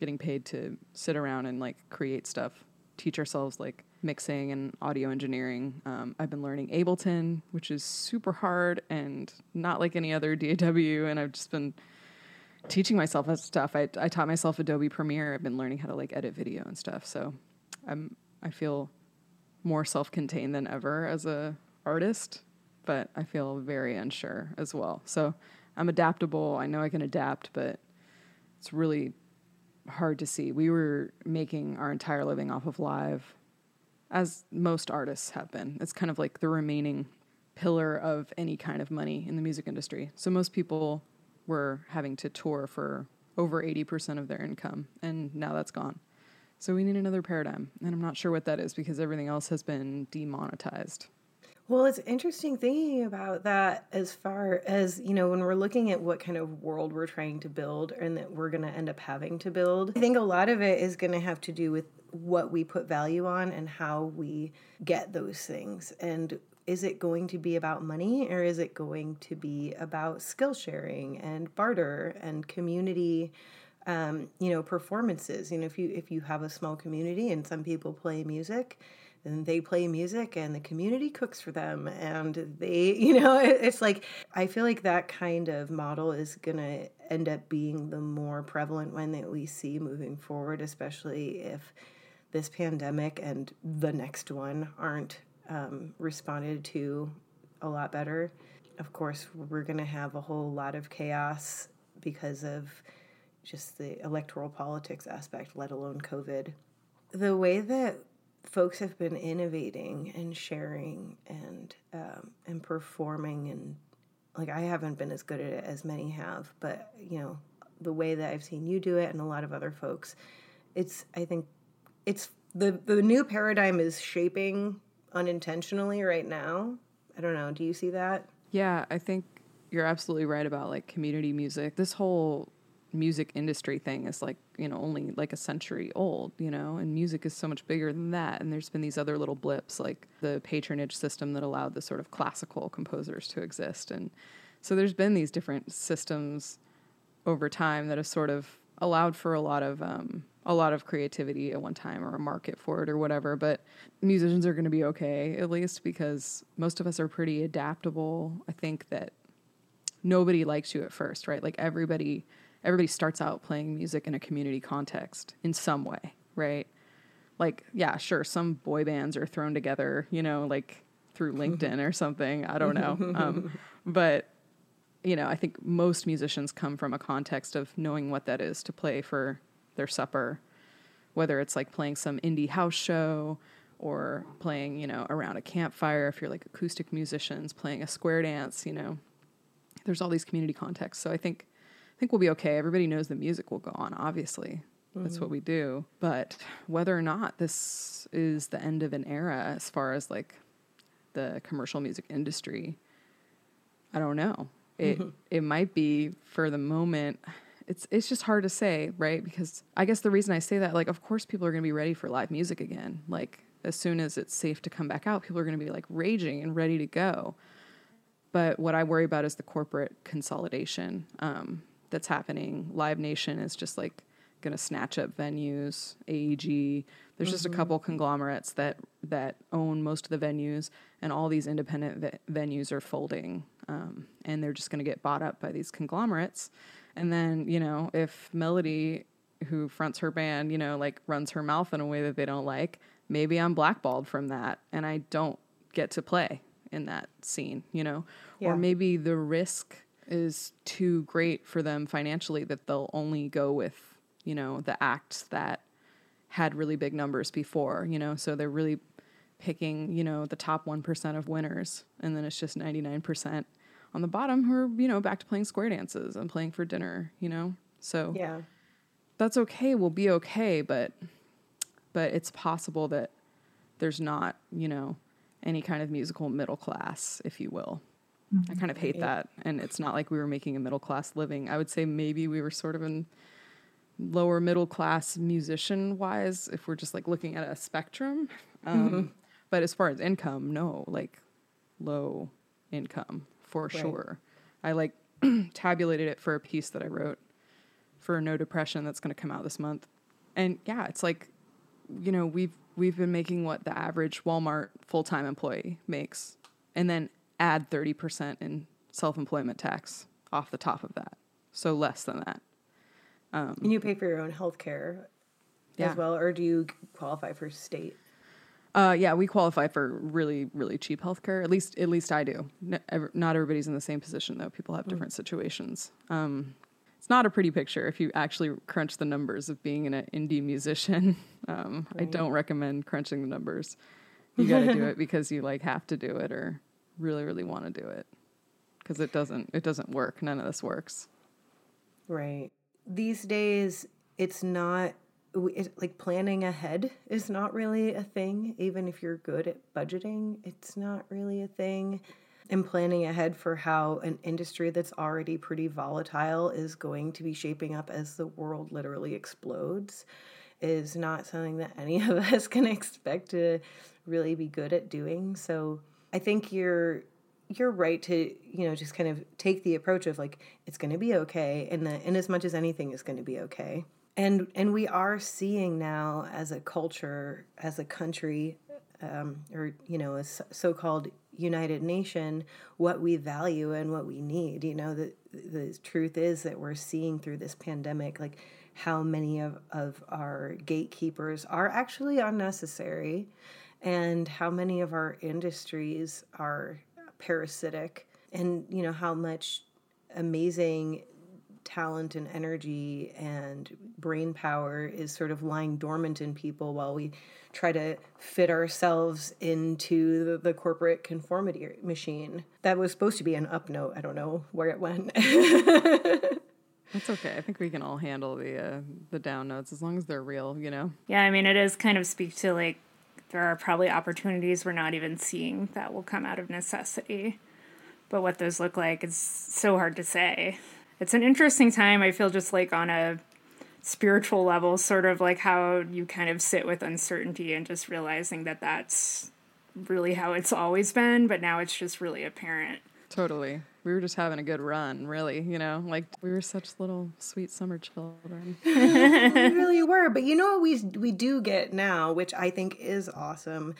getting paid to sit around and like create stuff, teach ourselves like mixing and audio engineering. Um, I've been learning Ableton, which is super hard and not like any other DAW, and I've just been teaching myself stuff. I, I taught myself Adobe Premiere. I've been learning how to like edit video and stuff. So I'm I feel more self-contained than ever as a artist, but I feel very unsure as well. So I'm adaptable. I know I can adapt, but it's really hard to see. We were making our entire living off of live, as most artists have been. It's kind of like the remaining pillar of any kind of money in the music industry. So most people were having to tour for over 80% of their income, and now that's gone. So we need another paradigm, and I'm not sure what that is because everything else has been demonetized. Well, it's interesting thinking about that as far as, you know, when we're looking at what kind of world we're trying to build and that we're going to end up having to build. I think a lot of it is going to have to do with what we put value on and how we get those things. And is it going to be about money or is it going to be about skill sharing and barter and community? Um, you know performances. You know if you if you have a small community and some people play music and they play music and the community cooks for them. And they you know it's like i feel like that kind of model is going to end up being the more prevalent one that we see moving forward especially if this pandemic and the next one aren't um, responded to a lot better. Of course, we're going to have a whole lot of chaos because of just the electoral politics aspect, let alone COVID. The way that folks have been innovating and sharing and um, and performing and like I haven't been as good at it as many have, but you know the way that I've seen you do it and a lot of other folks, it's I think it's the the new paradigm is shaping unintentionally right now. I don't know. Do you see that? Yeah, I think you're absolutely right about like community music. This whole music industry thing is like, you know, only like a century old, you know, and music is so much bigger than that. And there's been these other little blips like the patronage system that allowed the sort of classical composers to exist. And so there's been these different systems over time that have sort of allowed for a lot of um, a lot of creativity at one time or a market for it or whatever. But musicians are going to be okay at least because most of us are pretty adaptable. I think that nobody likes you at first, right? Like everybody everybody starts out playing music in a community context in some way, right? Like, yeah, sure, some boy bands are thrown together, you know, like through LinkedIn or something. I don't know. Um, but, you know, I think most musicians come from a context of knowing what that is to play for their supper, whether it's like playing some indie house show or playing, you know, around a campfire if you're like acoustic musicians, playing a square dance, you know. There's all these community contexts. So I think I think we'll be okay. Everybody knows the music will go on, obviously. That's what we do. But whether or not this is the end of an era as far as like the commercial music industry, I don't know. It it might be for the moment. It's it's just hard to say, right? Because I guess the reason I say that, like, of course, people are going to be ready for live music again. Like, as soon as it's safe to come back out, people are going to be like raging and ready to go. But what I worry about is the corporate consolidation um, that's happening. Live Nation is just like going to snatch up venues. AEG. There's just a couple conglomerates that that own most of the venues, and all these independent ve- venues are folding, um, and they're just going to get bought up by these conglomerates. And then you know if Melody, who fronts her band, you know like runs her mouth in a way that they don't like, maybe I'm blackballed from that, and I don't get to play in that scene, you know, Yeah. or maybe the risk is too great for them financially that they'll only go with you know the acts that had really big numbers before you know? So they're really picking you know the top 1% of winners and then it's just 99% on the bottom who are you know back to playing square dances and playing for dinner you know? So Yeah. that's okay we'll be okay but but it's possible that there's not you know any kind of musical middle class if you will i kind of hate that and it's not like we were making a middle class living. I would say maybe we were sort of in lower middle class musician wise if we're just like looking at a spectrum. Um, but as far as income no like low income for sure. I like tabulated it for a piece that i wrote for no depression that's going to come out this month. And yeah it's like you know we've we've been making what the average walmart full-time employee makes. And then add 30% in self-employment tax off the top of that so less than that And you pay for your own health care Yeah. as well, or do you qualify for state? Uh, yeah, we qualify for really, really cheap healthcare. At least, at least I do. Not everybody's in the same position, though. People have different situations. Um, it's not a pretty picture if you actually crunch the numbers of being an indie musician. Um, I don't recommend crunching the numbers. You got to do it because you like have to do it, or really, really want to do it. Because it doesn't, it doesn't work. None of this works. Right. These days, it's not it's like planning ahead is not really a thing. Even if you're good at budgeting, it's not really a thing. And planning ahead for how an industry that's already pretty volatile is going to be shaping up as the world literally explodes is not something that any of us can expect to really be good at doing. So I think you're you're right to you know just kind of take the approach of like it's going to be okay and that in as much as anything is going to be okay. And and we are seeing now as a culture as a country um, or you know a so-called united nation what we value and what we need. You know the the truth is that we're seeing through this pandemic like how many of, of our gatekeepers are actually unnecessary and how many of our industries are parasitic and you know how much amazing talent and energy and brain power is sort of lying dormant in people while we try to fit ourselves into the, the corporate conformity machine. That was supposed to be an up note. I don't know where it went. That's okay. I think we can all handle the uh, the down notes as long as they're real, you know. Yeah, I mean, it is kind of speak to like there are probably opportunities we're not even seeing that will come out of necessity. But what those look like is so hard to say. It's an interesting time, I feel just like on a spiritual level, sort of like how you kind of sit with uncertainty and just realizing that that's really how it's always been, but now it's just really apparent. Totally. We were just having a good run, really, you know? Like we were such little sweet summer children. we really were. But you know what we we do get now, which I think is awesome,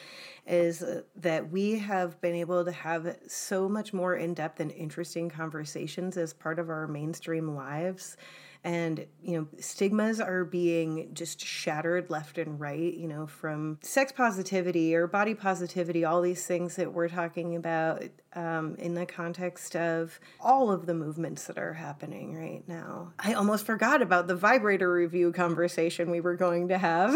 is uh, that we have been able to have so much more in depth and interesting conversations as part of our mainstream lives and you know stigmas are being just shattered left and right you know from sex positivity or body positivity all these things that we're talking about um, in the context of all of the movements that are happening right now i almost forgot about the vibrator review conversation we were going to have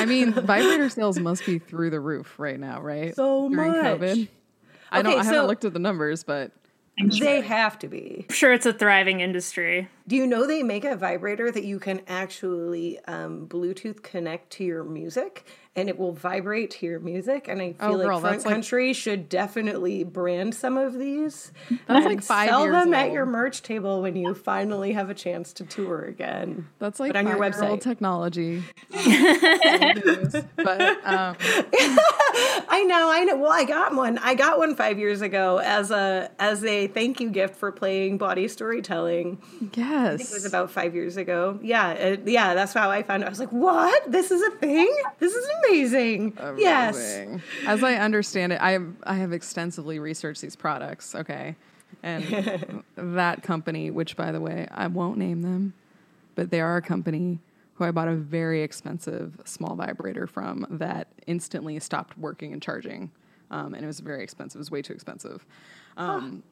I mean, vibrator sales must be through the roof right now, right? So During much. COVID. I don't Okay, I haven't looked at the numbers, but they have to be. I'm sure it's a thriving industry. Do you know they make a vibrator that you can actually um, Bluetooth connect to your music and it will vibrate to your music? And I feel Oh, like girl, Front that's like- Country should definitely brand some of these. That's and like five Sell them at your merch table when you finally have a chance to tour again. that's like But on your website. technology. but um, I know, I know. Well, I got one. I got one five years ago as a as a thank you gift for playing Bawdy Storytelling. yes, I think It was about five years ago. Yeah, it, yeah. That's how I found. it. I was like, "What? This is a thing? This is amazing!" Yes. Amazing. As I understand it, I have, I have extensively researched these products. Okay, and that company, which by the way, I won't name them, but they are a company who I bought a very expensive small vibrator from that instantly stopped working and charging, um, and it was very expensive. It was way too expensive. Um,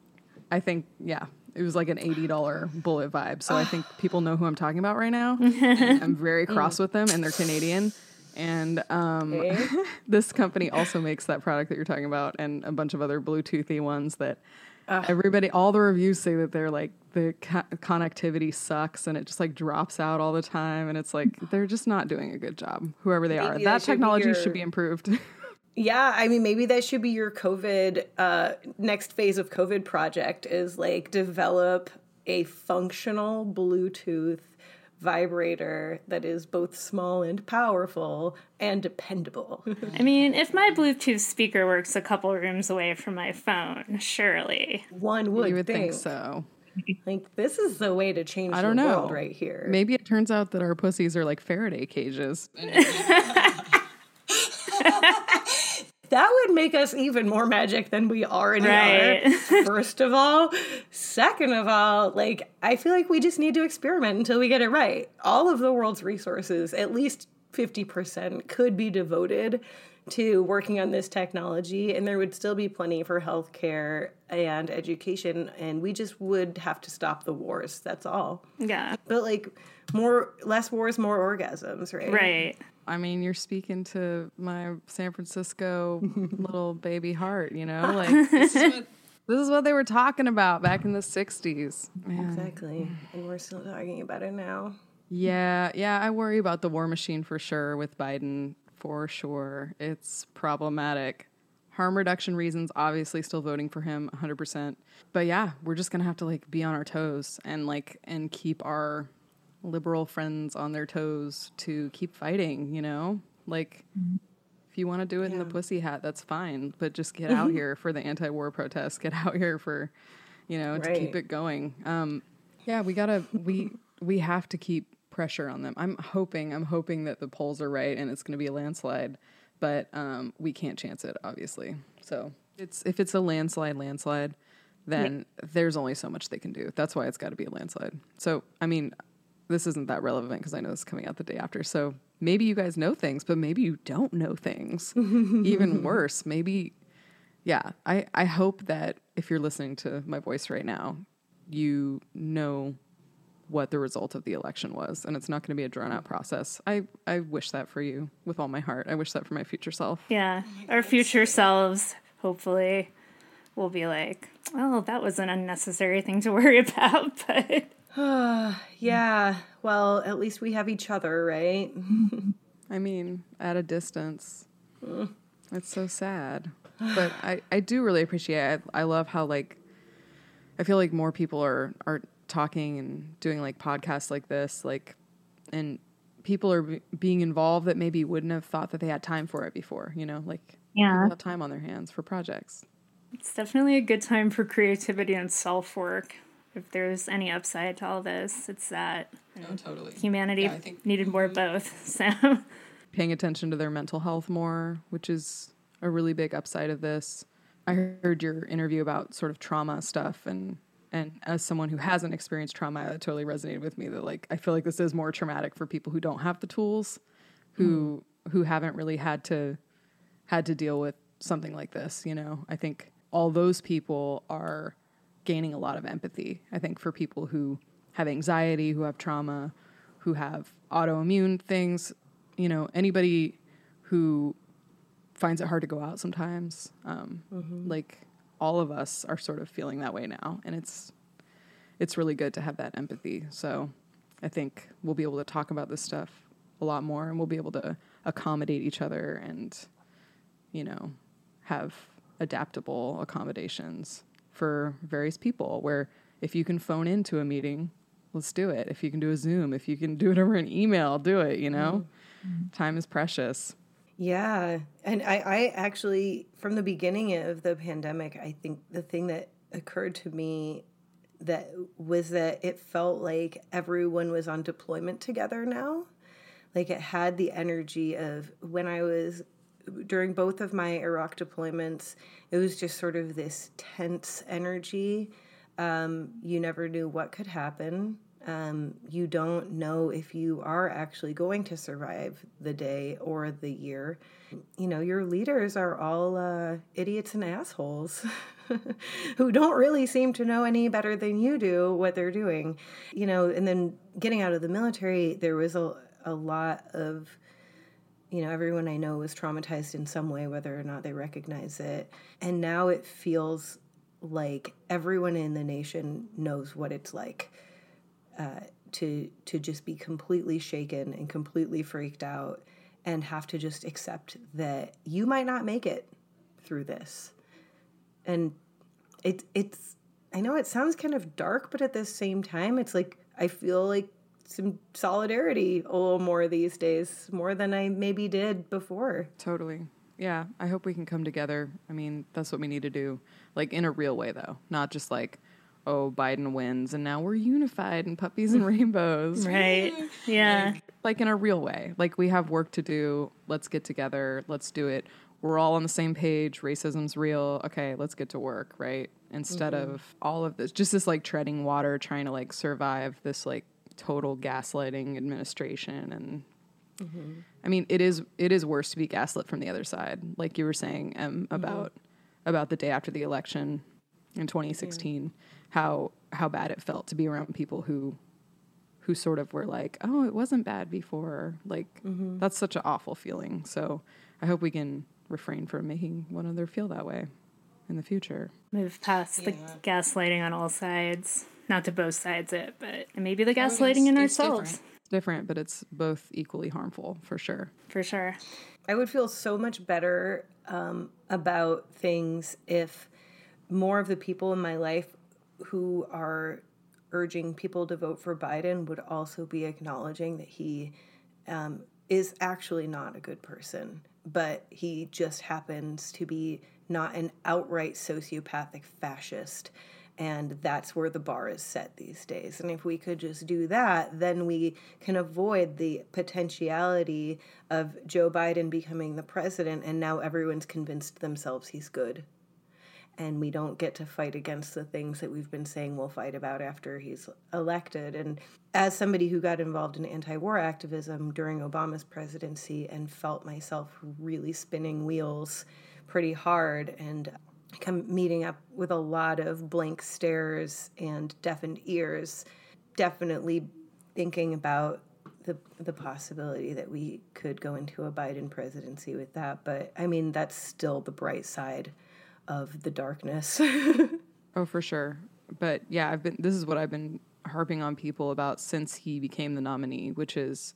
I think, yeah, it was like an eighty dollar bullet vibe. So I think people know who I'm talking about right now. I'm very cross with them, and they're Canadian. And um, Okay. this company also makes that product that you're talking about and a bunch of other Bluetoothy ones that everybody, all the reviews say that they're like the co- connectivity sucks and it just like drops out all the time. And it's like they're just not doing a good job, whoever they are. That that should be technology your- should be improved. Yeah, I mean, maybe that should be your COVID uh, next phase of COVID project is like develop a functional Bluetooth vibrator that is both small and powerful and dependable. I mean, if my Bluetooth speaker works a couple rooms away from my phone, surely. One would, you would think think, so. Like this is the way to change I don't the know. world right here. Maybe it turns out that our pussies are like Faraday cages. That would make us even more magic than we already Right. are. First of all, second of all, like I feel like we just need to experiment until we get it right. All of the world's resources, at least 50% could be devoted to working on this technology and there would still be plenty for healthcare and education and we just would have to stop the wars. That's all. Yeah. But like more less wars, more orgasms, right? Right. I mean, you're speaking to my San Francisco little baby heart, you know? Like, this is, what, this is what they were talking about back in the 60s. Man. Exactly. And we're still talking about it now. Yeah, yeah, I worry about the war machine for sure with Biden, for sure. It's problematic. Harm reduction reasons, obviously still voting for him 100%. But yeah, we're just going to have to like be on our toes and like and keep our liberal friends on their toes to keep fighting, you know? Like if you want to do it in the pussy hat, that's fine, but just get out here for the anti-war protests. Get out here for, you know, to keep it going. Um, yeah, we gotta we we have to keep pressure on them. I'm hoping I'm hoping that the polls are right and it's going to be a landslide, but um, we can't chance it, obviously. So it's if it's a landslide, landslide, then there's only so much they can do. That's why it's got to be a landslide. So I mean, this isn't that relevant because I know it's coming out the day after. So maybe you guys know things, but maybe you don't know things. Even worse, maybe yeah, I, I hope that if you're listening to my voice right now, you know what the result of the election was. And it's not going to be a drawn out process. I, I wish that for you with all my heart. I wish that for my future self. Yeah. Our future selves, hopefully, will be like, oh, that was an unnecessary thing to worry about. But Yeah, well, at least we have each other, right? I mean, at a distance. It's so sad. But I, I do really appreciate it. I, I love how like I feel like more people are are talking and doing like podcasts like this like and people are be- being involved that maybe wouldn't have thought that they had time for it before, you know? Like Yeah. people have time on their hands for projects. it's definitely a good time for creativity and self work. If there's any upside to all this, it's that Oh, totally. humanity Yeah, I think- needed more of mhm. both. So, paying attention to their mental health more, which is a really big upside of this. I heard your interview about sort of trauma stuff and and as someone who hasn't experienced trauma, that totally resonated with me that like I feel like this is more traumatic for people who don't have the tools, who hmm. who haven't really had to had to deal with something like this, you know. I think all those people are gaining a lot of empathy. I think for people who have anxiety, who have trauma, who have autoimmune things, you know, anybody who finds it hard to go out sometimes. Um, Like all of us are sort of feeling that way now, and it's it's really good to have that empathy. So I think we'll be able to talk about this stuff a lot more, and we'll be able to accommodate each other and you know have adaptable accommodations for various people. Where if you can phone into a meeting, let's do it. If you can do a Zoom, if you can do it over an email, do it. You know, mm-hmm. Mm-hmm. time is precious. Yeah. And I, I actually, from the beginning of the pandemic, I think the thing that occurred to me that was that it felt like everyone was on deployment together now. Like it had the energy of when I was during both of my Iraq deployments, it was just sort of this tense energy. Um, you never knew what could happen. Um, you don't know if you are actually going to survive the day or the year. You know, your leaders are all uh, idiots and assholes who don't really seem to know any better than you do what they're doing. You know, and then getting out of the military, there was a, a lot of you know, everyone I know was traumatized in some way, whether or not they recognize it. And now it feels like everyone in the nation knows what it's like uh, to to just be completely shaken and completely freaked out, and have to just accept that you might not make it through this. And it it's I know it sounds kind of dark, but at the same time, it's like I feel like some solidarity a little more these days, more than I maybe did before. Totally. Yeah, I hope we can come together. I mean, that's what we need to do. Like in a real way though, not just like, oh, Biden wins and now we're unified and puppies and rainbows. right. Yeah. Like in a real way. Like we have work to do. Let's get together. Let's do it. We're all on the same page. Racism's real. Okay, let's get to work, right? Instead mm-hmm. of all of this, just this like treading water, trying to like survive this like total gaslighting administration and I mean, it is it is worse to be gaslit from the other side, like you were saying um, about about the day after the election in 2016, how how bad it felt to be around people who who sort of were like, oh, it wasn't bad before. Like that's such an awful feeling. So I hope we can refrain from making one another feel that way in the future. Move past the gaslighting on all sides. Not to both sides it, but maybe the gaslighting in ourselves. It's different, but it's both equally harmful for sure. For sure. I would feel so much better um, about things if more of the people in my life who are urging people to vote for Biden would also be acknowledging that he um, is actually not a good person, but he just happens to be not an outright sociopathic fascist. And that's where the bar is set these days. And if we could just do that, then we can avoid the potentiality of Joe Biden becoming the president and now everyone's convinced themselves he's good. And we don't get to fight against the things that we've been saying we'll fight about after he's elected. And as somebody who got involved in anti war activism during Obama's presidency and felt myself really spinning wheels pretty hard and come meeting up with a lot of blank stares and deafened ears, definitely thinking about the the possibility that we could go into a Biden presidency with that. But I mean, that's still the bright side of the darkness. Oh, for sure. But yeah, I've been. This is what I've been harping on people about since he became the nominee, which is,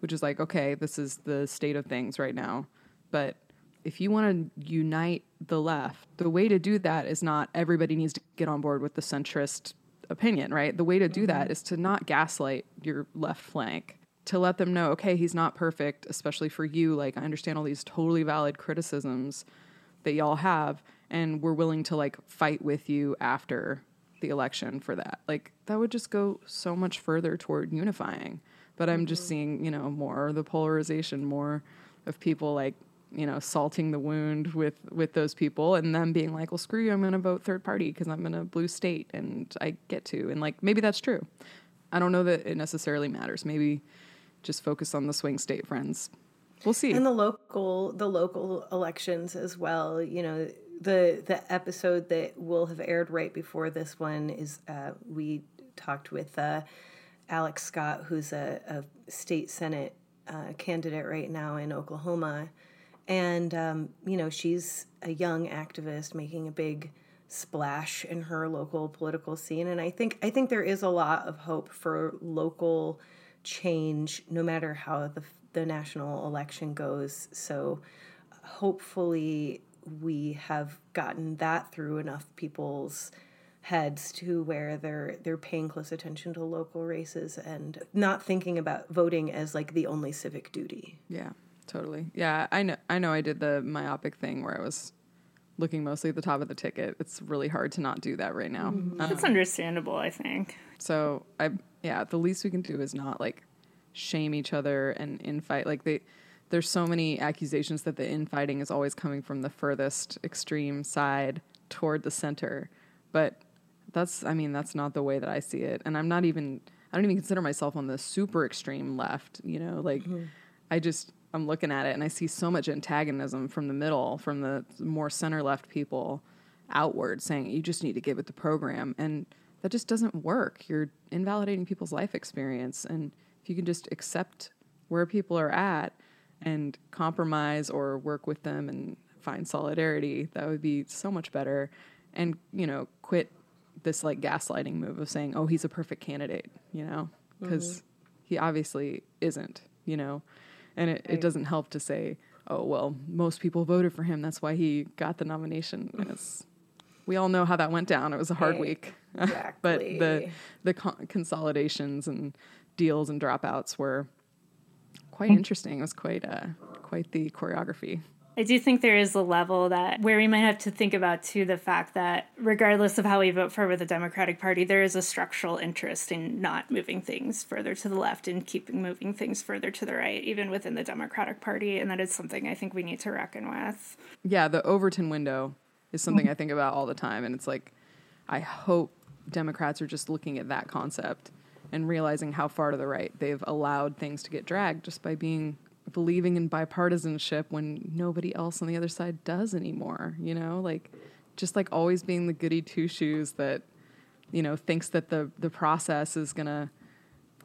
which is like, okay, this is the state of things right now. But if you want to unite the left, the way to do that is not everybody needs to get on board with the centrist opinion, right? The way to do that mm-hmm. is to not gaslight your left flank, to let them know, okay, he's not perfect, especially for you. Like, I understand all these totally valid criticisms that y'all have, and we're willing to like fight with you after the election for that. Like, that would just go so much further toward unifying. But I'm just mm-hmm. seeing, you know, more the polarization, more of people like you know salting the wound with with those people and them being like well screw you i'm going to vote third party because i'm in a blue state and i get to. And like maybe that's true. I don't know that it necessarily matters. Maybe just focus on the swing state friends. We'll see. And the local the local elections as well you know the the episode that will have aired right before this one is uh, we talked with uh, alex scott who's a, a state senate uh, candidate right now in oklahoma and um, you know she's a young activist making a big splash in her local political scene. And i think i think there is a lot of hope for local change no matter how the, the national election goes. So hopefully we have gotten that through enough people's heads to where they're they're paying close attention to local races and not thinking about voting as like the only civic duty. Yeah totally yeah i know i know i did the myopic thing where i was looking mostly at the top of the ticket it's really hard to not do that right now Um, It's understandable, I think. So I yeah, the least we can do is not like shame each other and infight. Like they there's so many accusations that the infighting is always coming from the furthest extreme side toward the center. But that's I mean, that's not the way that I see it. And I'm not even I don't even consider myself on the super extreme left, you know, like I just I'm looking at it and I see so much antagonism from the middle, from the more center left people outward saying you just need to get with the program and that just doesn't work. You're invalidating people's life experience and if you can just accept where people are at and compromise or work with them and find solidarity, that would be so much better and you know, quit this like gaslighting move of saying, "Oh, he's a perfect candidate," you know? Cuz mm-hmm. he obviously isn't, you know. And it, it doesn't help to say, "Oh, well, most people voted for him. That's why he got the nomination." And it's we all know how that went down. It was a hard Right. week. but the the con- consolidations and deals and dropouts were quite interesting. It was quite uh quite the choreography. I do think there is a level that where we might have to think about too the fact that regardless of how we vote for with the Democratic Party, there is a structural interest in not moving things further to the left and keeping moving things further to the right, even within the Democratic Party, and that is something I think we need to reckon with. Yeah, the Overton window is something I think about all the time and it's like I hope Democrats are just looking at that concept and realizing how far to the right they've allowed things to get dragged just by being believing in bipartisanship when nobody else on the other side does anymore, you know? Like just like always being the goody two shoes that you know thinks that the the process is to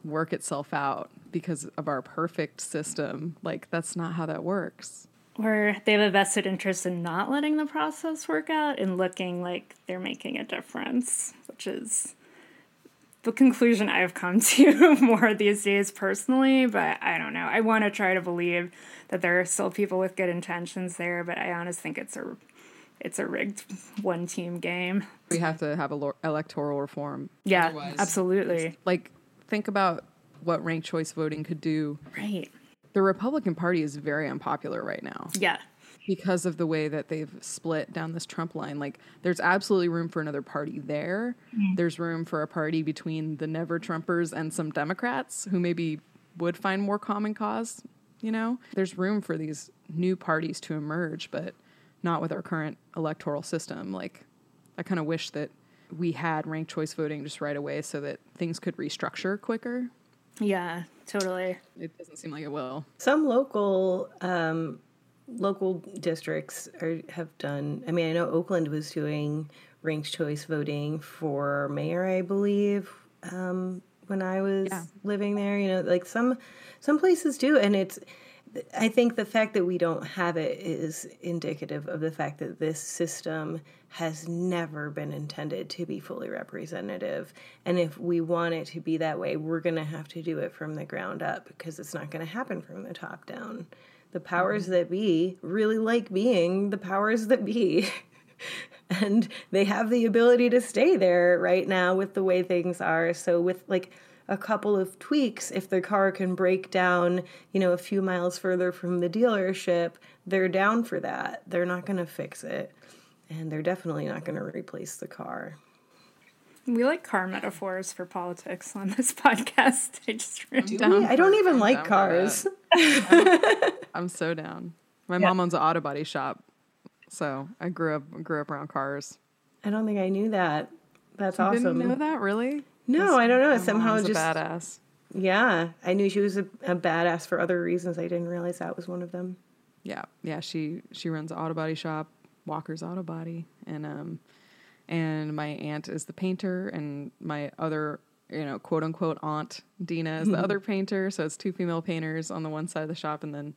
work itself out because of our perfect system. Like that's not how that works. Or they have a vested interest in not letting the process work out and looking like they're making a difference, which is the conclusion I've come to more these days personally, but I don't know. I want to try to believe that there are still people with good intentions there, but I honestly think it's a it's a rigged one team game. We have to have a lo- electoral reform Yeah, Otherwise, absolutely. like think about what ranked choice voting could do. Right. The Republican Party is very unpopular right now Yeah. Because of the way that they've split down this Trump line. Like there's absolutely room for another party there. There's room for a party between the never Trumpers and some Democrats who maybe would find more common cause, you know? There's room for these new parties to emerge, but not with our current electoral system. Like I kind of wish that we had ranked choice voting just right away so that things could restructure quicker. Yeah, totally. It doesn't seem like it will. Some local um, local districts are, have done. I mean, I know Oakland was doing ranked choice voting for mayor, I believe, um, when I was Yeah. living there. You know, like some some places do, and it's. I think the fact that we don't have it is indicative of the fact that this system has never been intended to be fully representative. And if we want it to be that way, we're going to have to do it from the ground up because it's not going to happen from the top down. The powers that be really like being the powers that be. and they have the ability to stay there right now with the way things are. So, with like, a couple of tweaks if the car can break down you know a few miles further from the dealership they're down for that they're not going to fix it and they're definitely not going to replace the car We like car metaphors for politics on this podcast. I just remember. Down i don't even I'm like down for cars I'm so down. My mom owns an auto body shop, so I grew up grew up around cars. i don't think i knew that that's awesome. You Didn't know that really? no i don't know My somehow mom's just a badass. yeah i knew she was a, a badass for other reasons i didn't realize that was one of them Yeah, yeah. She she runs an auto body shop, Walker's Auto Body, and um, and my aunt is the painter, and my other you know quote unquote aunt Dina is the other painter. So it's two female painters on the one side of the shop, and then.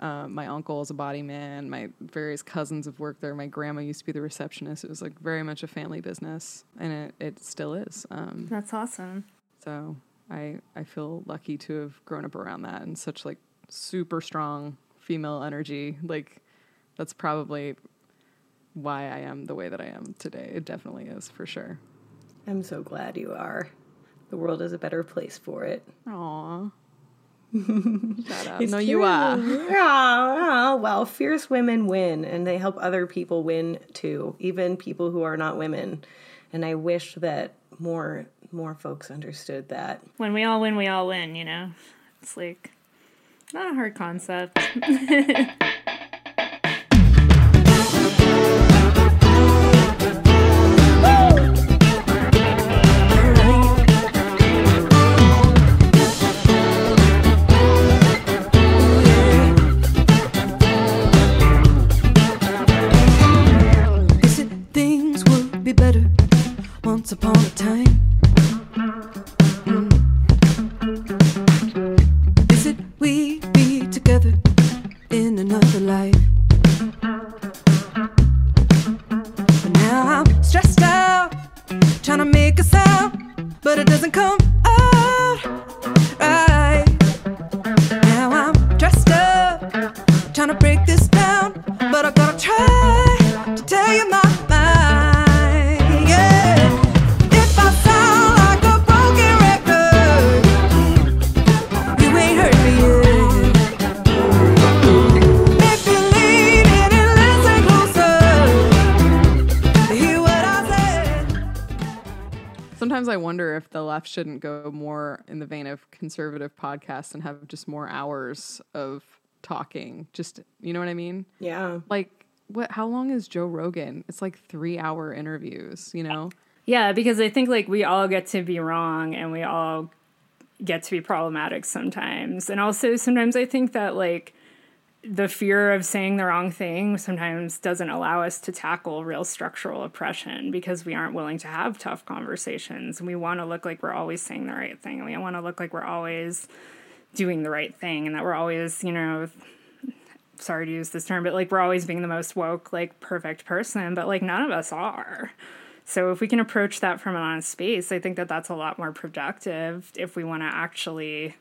Uh, my uncle is a body man. My various cousins have worked there. My grandma used to be the receptionist. It was like very much a family business, and it, it still is. Um, That's awesome. so I I feel lucky to have grown up around that and such like super strong female energy. Like that's probably why I am the way that I am today. It definitely is for sure. i'm so glad you are the world is a better place for it Aw. Shut up. It's no, you are. Yeah, well, fierce women win, and they help other people win too, even people who are not women. And I wish that more more folks understood that. When we all win, we all win. You know, it's like not a hard concept. wonder left shouldn't go more in the vein of conservative podcasts and have just more hours of talking. Just you know what I mean? Yeah. Like what how long is Joe Rogan? It's like 3 hour interviews, you know? Yeah, because I think like we all get to be wrong and we all get to be problematic sometimes. And also sometimes I think that like the fear of saying the wrong thing sometimes doesn't allow us to tackle real structural oppression because we aren't willing to have tough conversations. And we want to look like we're always saying the right thing. And we want to look like we're always doing the right thing and that we're always, you know, sorry to use this term, but like we're always being the most woke, like perfect person, but like none of us are. So if we can approach that from an honest space, I think that that's a lot more productive if we want to actually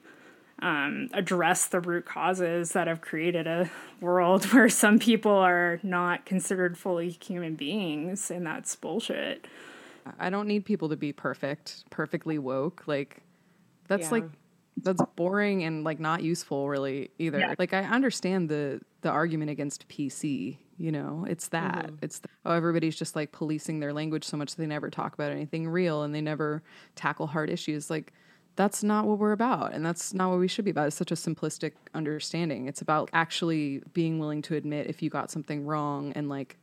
um, address the root causes that have created a world where some people are not considered fully human beings, and that's bullshit. I don't need people to be perfect, perfectly woke. Like that's Yeah. like that's boring and like not useful really either. Like I understand the the argument against PC, you know. It's that. It's the, oh everybody's just like policing their language so much they never talk about anything real and they never tackle hard issues. Like that's not what we're about and that's not what we should be about. It's such a simplistic understanding. It's about actually being willing to admit if you got something wrong and like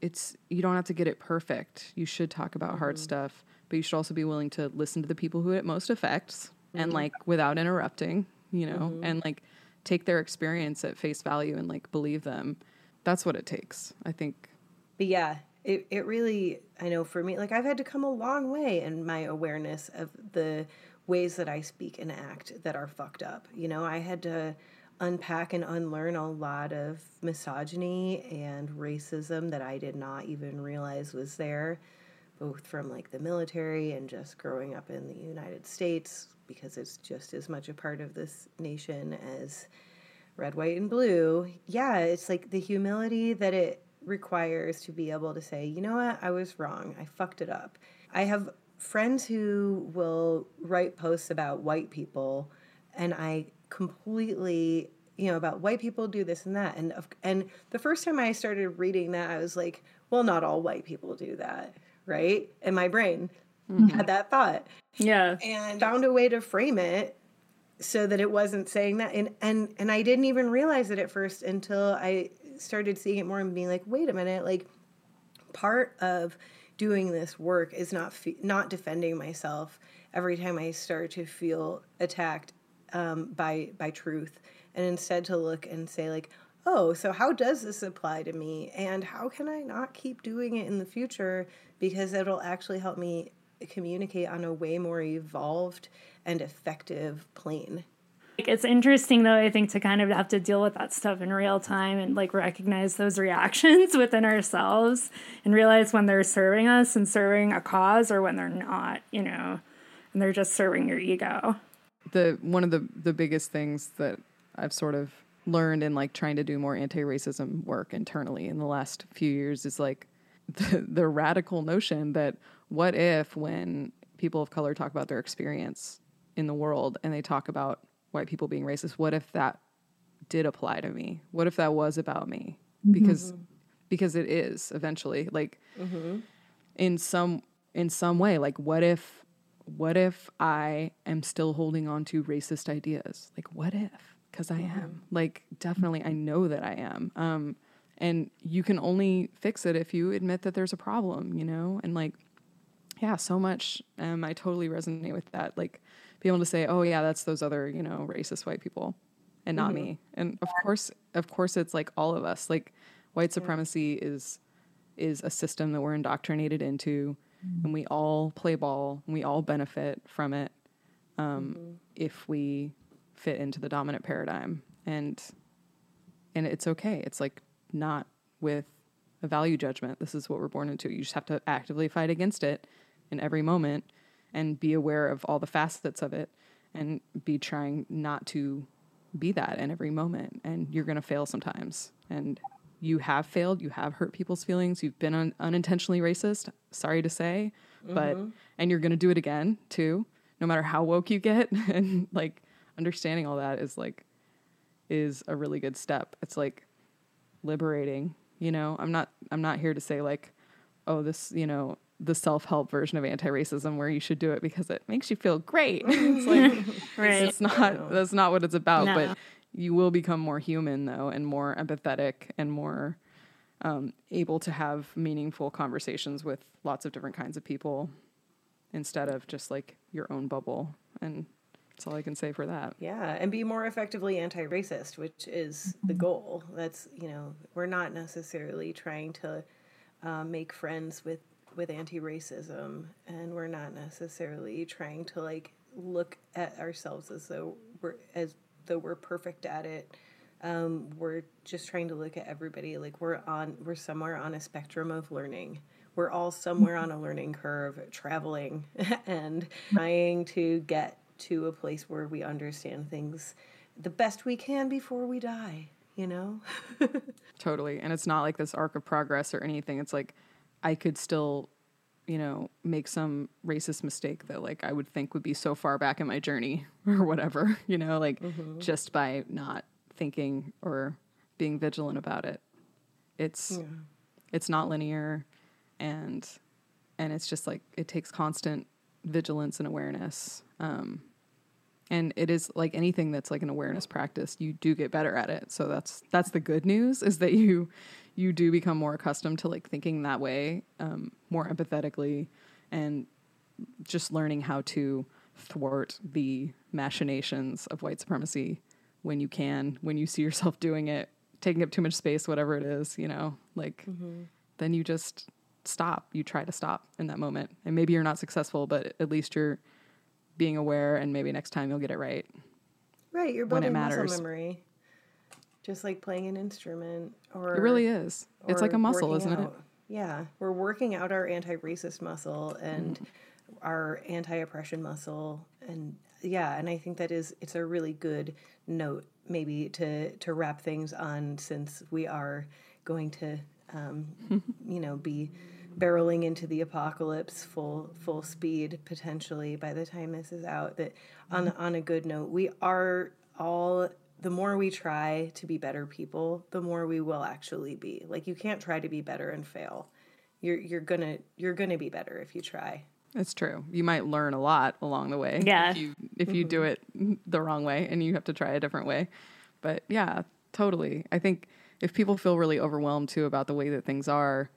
it's you don't have to get it perfect. You should talk about hard mm-hmm. stuff, but you should also be willing to listen to the people who it most affects and mm-hmm. like without interrupting, you know, mm-hmm. and like take their experience at face value and like believe them. That's what it takes. I think But yeah, it, it really, I know for me, like I've had to come a long way in my awareness of the ways that I speak and act that are fucked up. You know, I had to unpack and unlearn a lot of misogyny and racism that I did not even realize was there, both from like the military and just growing up in the United States, because it's just as much a part of this nation as red, white, and blue. Yeah, it's like the humility that it requires to be able to say, you know what, I was wrong. I fucked it up. I have friends who will write posts about white people, and I completely, you know, about white people do this and that. And of- and the first time I started reading that, I was like, well, not all white people do that, right? And my brain mm-hmm. had that thought Yeah. and found a way to frame it so that it wasn't saying that and and and I didn't even realize it at first until I started seeing it more and being like wait a minute like part of doing this work is not fe- not defending myself every time I start to feel attacked um, by by truth. And instead to look and say like oh so how does this apply to me? And how can I not keep doing it in the future? Because it'll actually help me communicate on a way more evolved and effective plane It's interesting though, I think, to kind of have to deal with that stuff in real time and like recognize those reactions within ourselves and realize when they're serving us and serving a cause or when they're not, you know, and they're just serving your ego. the one of the the biggest things that I've sort of learned in like trying to do more anti-racism work internally in the last few years is like the, the radical notion that what if when people of color talk about their experience in the world and they talk about white people being racist what if that did apply to me? What if that was about me? Because because it is eventually. Like in some in some way like what if what if i am still holding on to racist ideas? Like what if? Because i am. Like definitely i know that i am. Um and you can only fix it if you admit that there's a problem you know? And like yeah so much um i totally resonate with that. Like be able to say oh yeah that's those other you know racist white people and not mm-hmm. me. And of course of course it's like all of us. Like white supremacy is is a system that we're indoctrinated into and mm-hmm. we all play ball and we all benefit from it um, mm-hmm. if we fit into the dominant paradigm. And and it's okay. It's like not with a value judgment. This is what we're born into. You just have to actively fight against it in every moment and be aware of all the facets of it and be trying not to be that in every moment. And you're going to fail sometimes. And you have failed you have hurt people's feelings you've been un- unintentionally racist sorry to say but mm-hmm. and you're going to do it again too no matter how woke you get. And like understanding all that is like is a really good step. It's like liberating you know? I'm not i'm not here to say like oh this you know the self-help version of anti-racism where you should do it because it makes you feel great it's like Right. it's not that's not what it's about No. but you will become more human though and more empathetic and more um, able to have meaningful conversations with lots of different kinds of people instead of just like your own bubble and that's all i can say for that Yeah, and be more effectively anti-racist, which is the goal. That's you know we're not necessarily trying to uh, make friends with with anti-racism, and we're not necessarily trying to like look at ourselves as though we're as though we're perfect at it. Um, we're just trying to look at everybody like we're on we're somewhere on a spectrum of learning. We're all somewhere on a learning curve, traveling and trying to get to a place where we understand things the best we can before we die, you know? Totally. And it's not like this arc of progress or anything. It's like I could still, you know, make some racist mistake that like I would think would be so far back in my journey or whatever, you know, like just by not thinking or being vigilant about it. It's it's not linear and and it's just like it takes constant vigilance and awareness. Um and it is like anything that's like an awareness practice you do get better at it so that's that's the good news is that you you do become more accustomed to like thinking that way um, more empathetically and just learning how to thwart the machinations of white supremacy when you can, when you see yourself doing it, taking up too much space, whatever it is, you know, like then you just stop. You try to stop in that moment. And maybe you're not successful, but at least you're being aware and maybe next time you'll get it right. Right, you're building muscle memory. Just like playing an instrument or It really is. It's like a muscle, isn't it? Yeah, we're working out our anti-racist muscle and Mm-hmm. our anti-oppression muscle, and yeah, and I think that is it's a really good note maybe to to wrap things on since we are going to um, you know be barreling into the apocalypse full full speed potentially by the time this is out that on on a good note we are all the more we try to be better people the more we will actually be like you can't try to be better and fail you're you're gonna you're gonna be better if you try It's true. You might learn a lot along the way. Yeah. If you if you do mm-hmm. it the wrong way and you have to try a different way. But yeah, totally. I think if people feel really overwhelmed too about the way that things are,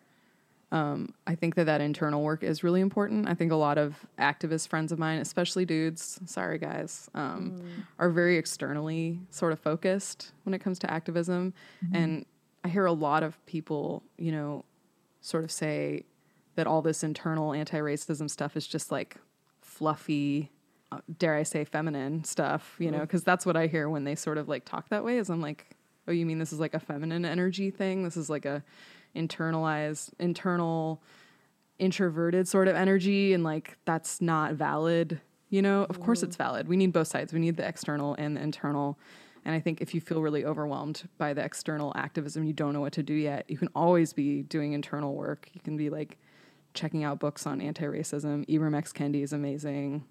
um, I think that that internal work is really important. I think a lot of activist friends of mine, especially dudes, sorry guys, um, are very externally sort of focused when it comes to activism. And I hear a lot of people, you know, sort of say that all this internal anti-racism stuff is just like fluffy uh, dare i say feminine stuff you know because that's what i hear when they sort of like talk that way is i'm like oh you mean this is like a feminine energy thing this is like a internalized internal introverted sort of energy and like that's not valid you know? Of course it's valid. We need both sides. We need the external and the internal. And i think if you feel really overwhelmed by the external activism you don't know what to do yet you can always be doing internal work. You can be like checking out books on anti-racism. Ibram x. Kendi is amazing.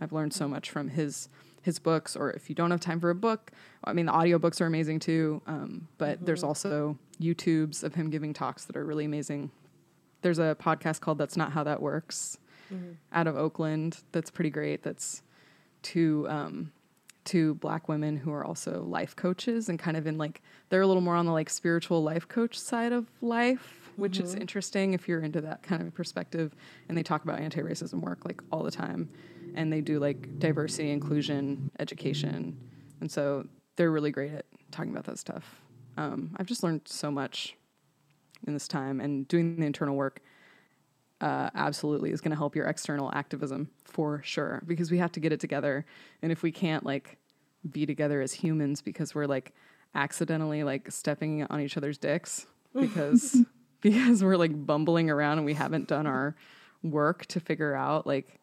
I've learned so much from his his books or if you don't have time for a book i mean the audiobooks are amazing too um, but there's also youtubes of him giving talks that are really amazing. There's a podcast called That's Not How That Works out of Oakland that's pretty great. That's two um, two black women who are also life coaches and kind of in like they're a little more on the like spiritual life coach side of life, which is interesting if you're into that kind of perspective. And they talk about anti-racism work like all the time, and they do like diversity, inclusion, education, and so they're really great at talking about that stuff. Um, I've just learned so much in this time and doing the internal work uh, absolutely is going to help your external activism for sure because we have to get it together and if we can't like be together as humans because we're like accidentally like stepping on each other's dicks because because we're like bumbling around and we haven't done our work to figure out like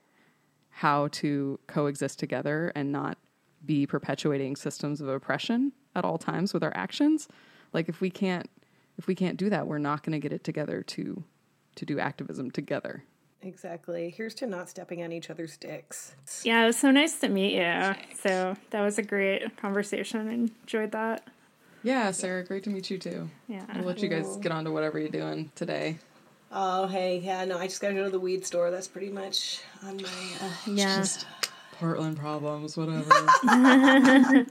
how to coexist together and not be perpetuating systems of oppression at all times with our actions like if we can't if we can't do that we're not going to get it together to to do activism together exactly here's to not stepping on each other's dicks Yeah, it was so nice to meet you. So that was a great conversation. I enjoyed that. yeah sarah great to meet you too Yeah. i'll let you guys get on to whatever you're doing today oh hey yeah no i just gotta go to the weed store that's pretty much on my uh, Yeah. portland problems whatever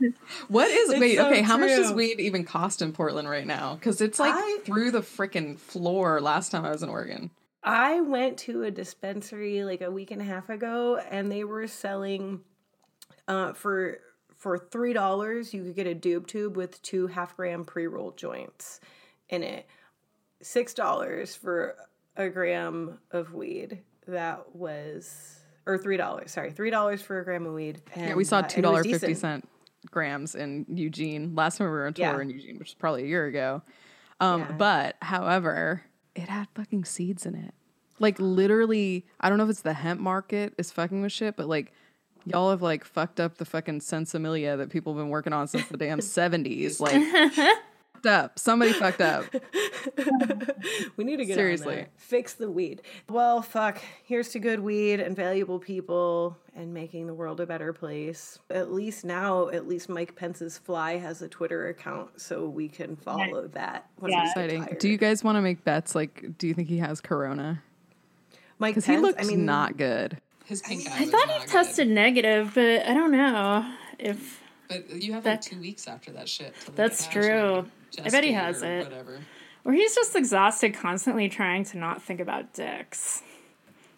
what is wait so okay how much does weed even cost in portland right now because it's like I- through the freaking floor last time i was in oregon I went to a dispensary like a week and a half ago, and they were selling uh, for for three dollars. You could get a doob tube with two half gram pre roll joints in it. Six dollars for a gram of weed. That was or three dollars. Sorry, three dollars for a gram of weed. yeah we saw uh, and it two dollar dollar fifty decent. cent grams in eugene last time we were on tour Yeah. in eugene which is probably a year ago um Yeah. but however it had fucking seeds in it like literally i don't know if it's the hemp market is fucking with shit but like y'all have like fucked up the fucking sinsemilla that people have been working on since the damn 70s like fucked up somebody fucked up We need to get Seriously. on that. Fix the weed. Well, fuck. Here's to good weed and valuable people and making the world a better place. At least now, at least Mike Pence's fly has a Twitter account, so we can follow that. When Yeah. exciting tired. do you guys want to make bets like do you think he has corona Mike because he looks I mean, not good His pink eye I thought not he good. tested negative, but I don't know if But you have That- like two weeks after that shit. to, That's true. I bet he has it. Whatever. or he's just exhausted constantly trying to not think about dicks.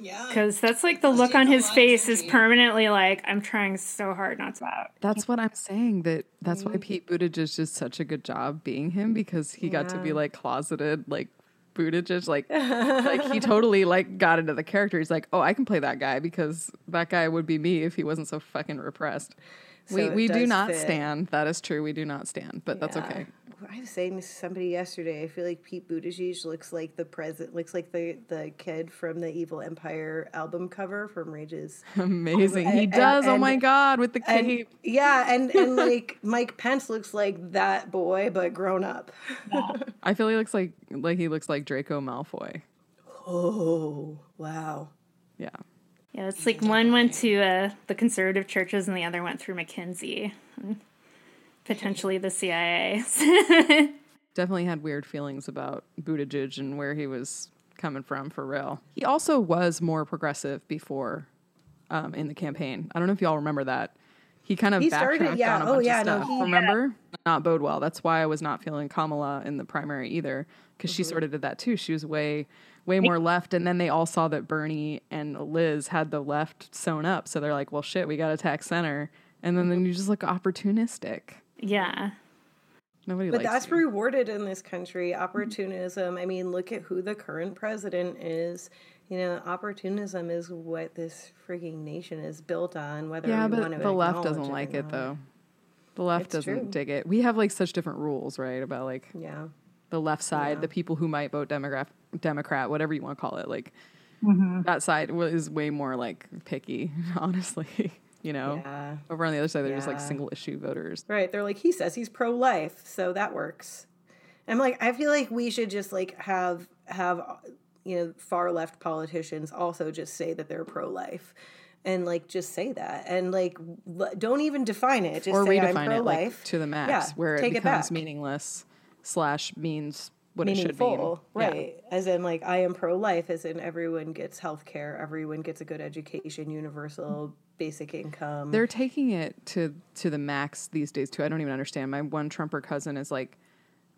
Yeah. Because that's like the look on his face is permanently like, I'm trying so hard not to out. That's what I'm saying. That that's why mm. Pete Buttigieg did such a good job being him because he got to be like closeted, like Buttigieg, like like he totally like got into the character. He's like, oh, I can play that guy because that guy would be me if he wasn't so fucking repressed. we we do not fit. stand. That is true. We do not stand, but that's okay. I was saying to somebody yesterday. I feel like Pete Buttigieg looks like the president, looks like the the kid from the Evil Empire album cover from Rage's. Amazing. He And- does. oh and- my god, with the And cape. yeah, and and like Mike Pence looks like that boy, but grown up. I feel he looks like like he looks like Draco Malfoy. Oh wow! Yeah. Yeah, it's like one went to uh, the conservative churches and the other went through McKinsey. And Potentially the CIA. definitely had weird feelings about Buttigieg and where he was coming from for real. He also was more progressive before um, in the campaign. I don't know if y'all remember that. He kind of He backtracked started- yeah. on a Oh, bunch yeah, of no, stuff. he- remember? Not bode well. That's why I was not feeling Kamala in the primary either, because Mm-hmm. she sort of did that too. She was way, way more left, and then they all saw that Bernie and Liz had the left sewn up, so they're like, "Well, shit, we got to attack center." And then, Mm-hmm. then you just look opportunistic. Yeah. Nobody But likes that's you. rewarded in this country. Opportunism. I mean, look at who the current president is. You know, opportunism is what this freaking nation is built on. Whether Yeah, we but want to the left doesn't or like it not. though. The left It's doesn't true. dig it. We have like such different rules, right? About like Yeah. the left side, the people who might vote Democrat, Democrat, whatever you want to call it. Like mm-hmm. that side is way more like picky, honestly. You know, Yeah. over on the other side, they're just like single issue voters. Right. They're like, he says he's pro life, so that works. I'm like, I feel like we should just like have have you know far left politicians also just say that they're pro life. And like just say that, and like don't even define it. Just or say I'm redefine pro it like to the max, Yeah, where it it becomes back. meaningless slash means what it should meaningful, mean. Yeah. right? As in, like, I am pro life, as in everyone gets health care, everyone gets a good education, universal basic income. They're taking it to to the max these days too. I don't even understand. My one Trumper cousin is like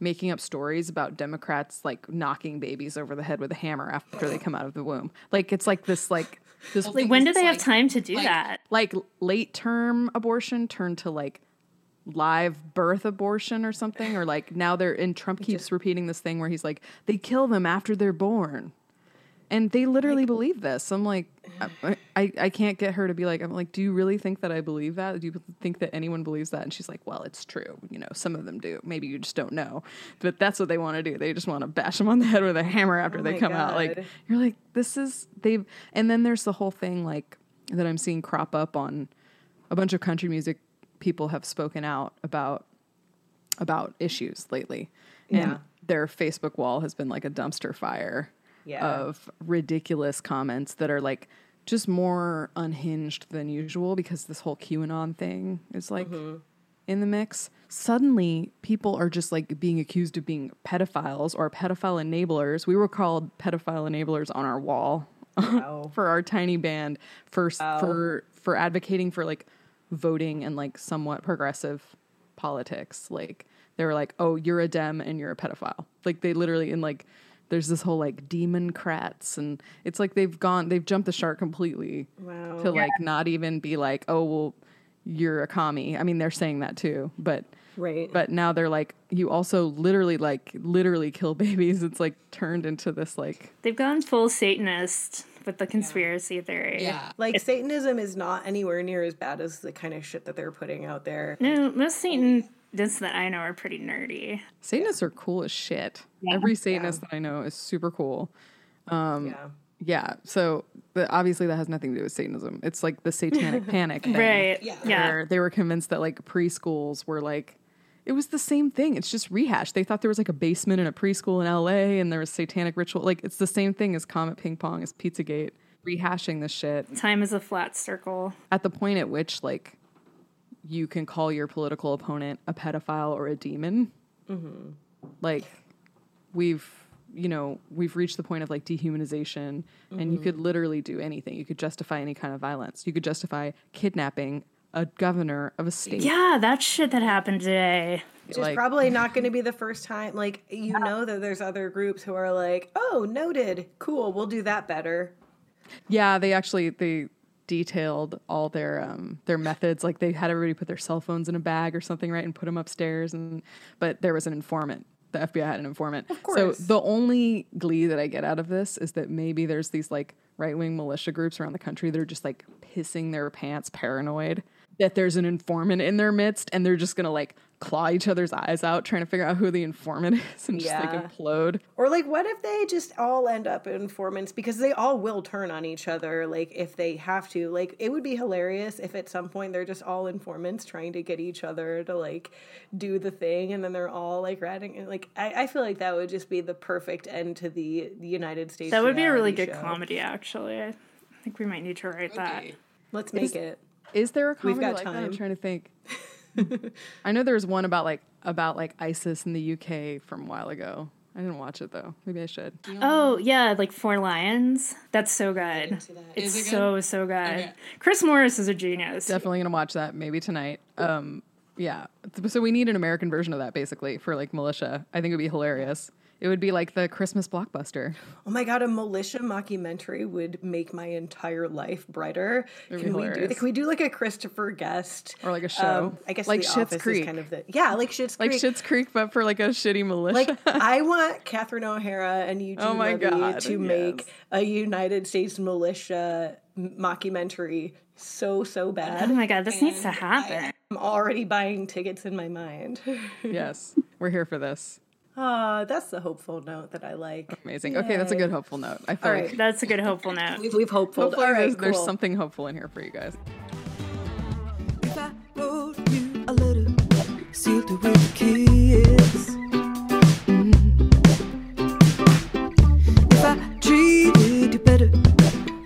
making up stories about Democrats like knocking babies over the head with a hammer after they come out of the womb. Like it's like this like this Like, when do they have time to do that? like late term abortion turned to like live birth abortion or something or like now they're and Trump keeps repeating this thing where he's like they kill them after they're born. And they literally believe this. I'm like, I, I, I can't get her to be like, I'm like, do you really think that I believe that? Do you think that anyone believes that? And she's like, well, it's true. You know, some of them do. Maybe you just don't know. But that's what they want to do. They just want to bash them on the head with a hammer after they my come out. Like, you're like, this is, they've, and then there's the whole thing like that I'm seeing crop up on a bunch of country music people have spoken out about about issues lately. Yeah. And their Facebook wall has been like a dumpster fire Yeah. of ridiculous comments that are like just more unhinged than usual because this whole QAnon thing is like mm-hmm. in the mix. Suddenly, people are just like being accused of being pedophiles or pedophile enablers. We were called pedophile enablers on our wall Wow. for our tiny band for oh. for for advocating for like voting and like somewhat progressive politics. Like they were like, "Oh, you're a dem and you're a pedophile." Like they literally and like there's this whole like democrats and it's like they've gone they've jumped the shark completely Wow. to like not even be like, "Oh, well, you're a commie." I mean, they're saying that too, but Right. but now they're like you also literally like literally kill babies. It's like turned into this like They've gone full Satanist with the conspiracy theory. Yeah. like Satanism is not anywhere near as bad as the kind of shit that they're putting out there. No, most Satanists that I know are pretty nerdy. Satanists are cool as shit. Every Satanist that I know is super cool. Um, yeah. Yeah. So, but obviously that has nothing to do with Satanism. It's like the satanic panic. Thing, Right. Yeah. Yeah. They were convinced that like preschools were like, it was the same thing. It's just rehashed. They thought there was like a basement in a preschool in LA and there was satanic ritual. Like it's the same thing as Comet Ping Pong, as Pizzagate, rehashing this shit Time is a flat circle. at the point at which like you can call your political opponent a pedophile or a demon mm-hmm. like we've you know we've reached the point of like dehumanization and you mm-hmm. could literally do anything you could justify any kind of violence you could justify kidnapping a governor of a state Yeah, that shit that happened today. Which like- is probably not going to be the first time. Like, you know that there's other groups who are like, oh, noted. Cool. We'll do that better. Yeah, they actually they detailed all their um their methods. Like they had everybody put their cell phones in a bag or something, right, and put them upstairs. And but there was an informant. The FBI had an informant. Of course. So the only glee that I get out of this is that maybe there's these like right wing militia groups around the country that are just like pissing their pants, paranoid that there's an informant in their midst, and they're just gonna like claw each other's eyes out, trying to figure out who the informant is, and just like implode. Or like, what if they just all end up informants because they all will turn on each other, like if they have to. Like, it would be hilarious if at some point they're just all informants trying to get each other to like do the thing, and then they're all like ratting. and, Like, I, I feel like that would just be the perfect end to the, the United States. That would be a really reality good show. comedy, actually. I think we might need to write that. Let's make it. Is there a comedy got like that? I'm trying to think. I know there was one about like about like ISIS in the UK from a while ago. I didn't watch it though. Maybe I should. Oh yeah, like Four Lions. That's so good. It's so so good. Chris Morris is a genius. Definitely gonna watch that maybe tonight. Um, yeah. So we need an American version of that basically for like militia. I think it would be hilarious. It would be like the Christmas blockbuster. Oh my god, a militia mockumentary would make my entire life brighter. be Can we do? Can we do like a Christopher Guest Or like a show. Um, I guess Like the Schitt's Office Creek. is kind of the yeah, like Shit's Like Creek. Schitt's Creek, but for like a shitty militia. Like I want Catherine O'Hara and Eugene Oh my Levy God, to make a United States militia mockumentary so so bad. Oh my god, this needs to happen. I'm already buying tickets in my mind. yes, we're here for this. Ah, that's the hopeful note that I like. Amazing. Okay, that's a good hopeful note. I feel All like right. That's a good hopeful note. We've, we've hopeful. hopefully All right, there's, there's something hopeful in here for you guys. If I wrote you a letter sealed it with a kiss. Mm. If I treated you better,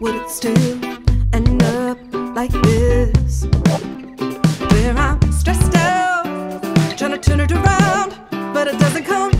would it still end up like this? Where I'm stressed out, trying to turn it around, but it doesn't come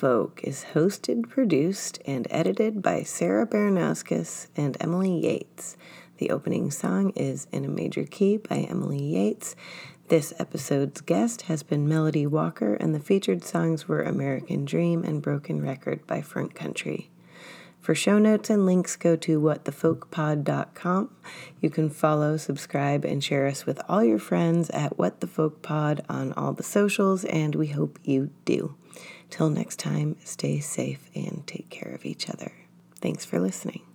Folk is hosted, produced, and edited by Sarah Baranowskis and Emily Yates. The opening song is In a Major Key by Emily Yates. This episode's guest has been Melody Walker, and the featured songs were American Dream and Broken Record by Front Country. For show notes and links, go to whatthefolkpod.com. You can follow, subscribe, and share us with all your friends at What the Folk Pod on all the socials, and we hope you do. Till next time, stay safe and take care of each other. Thanks for listening.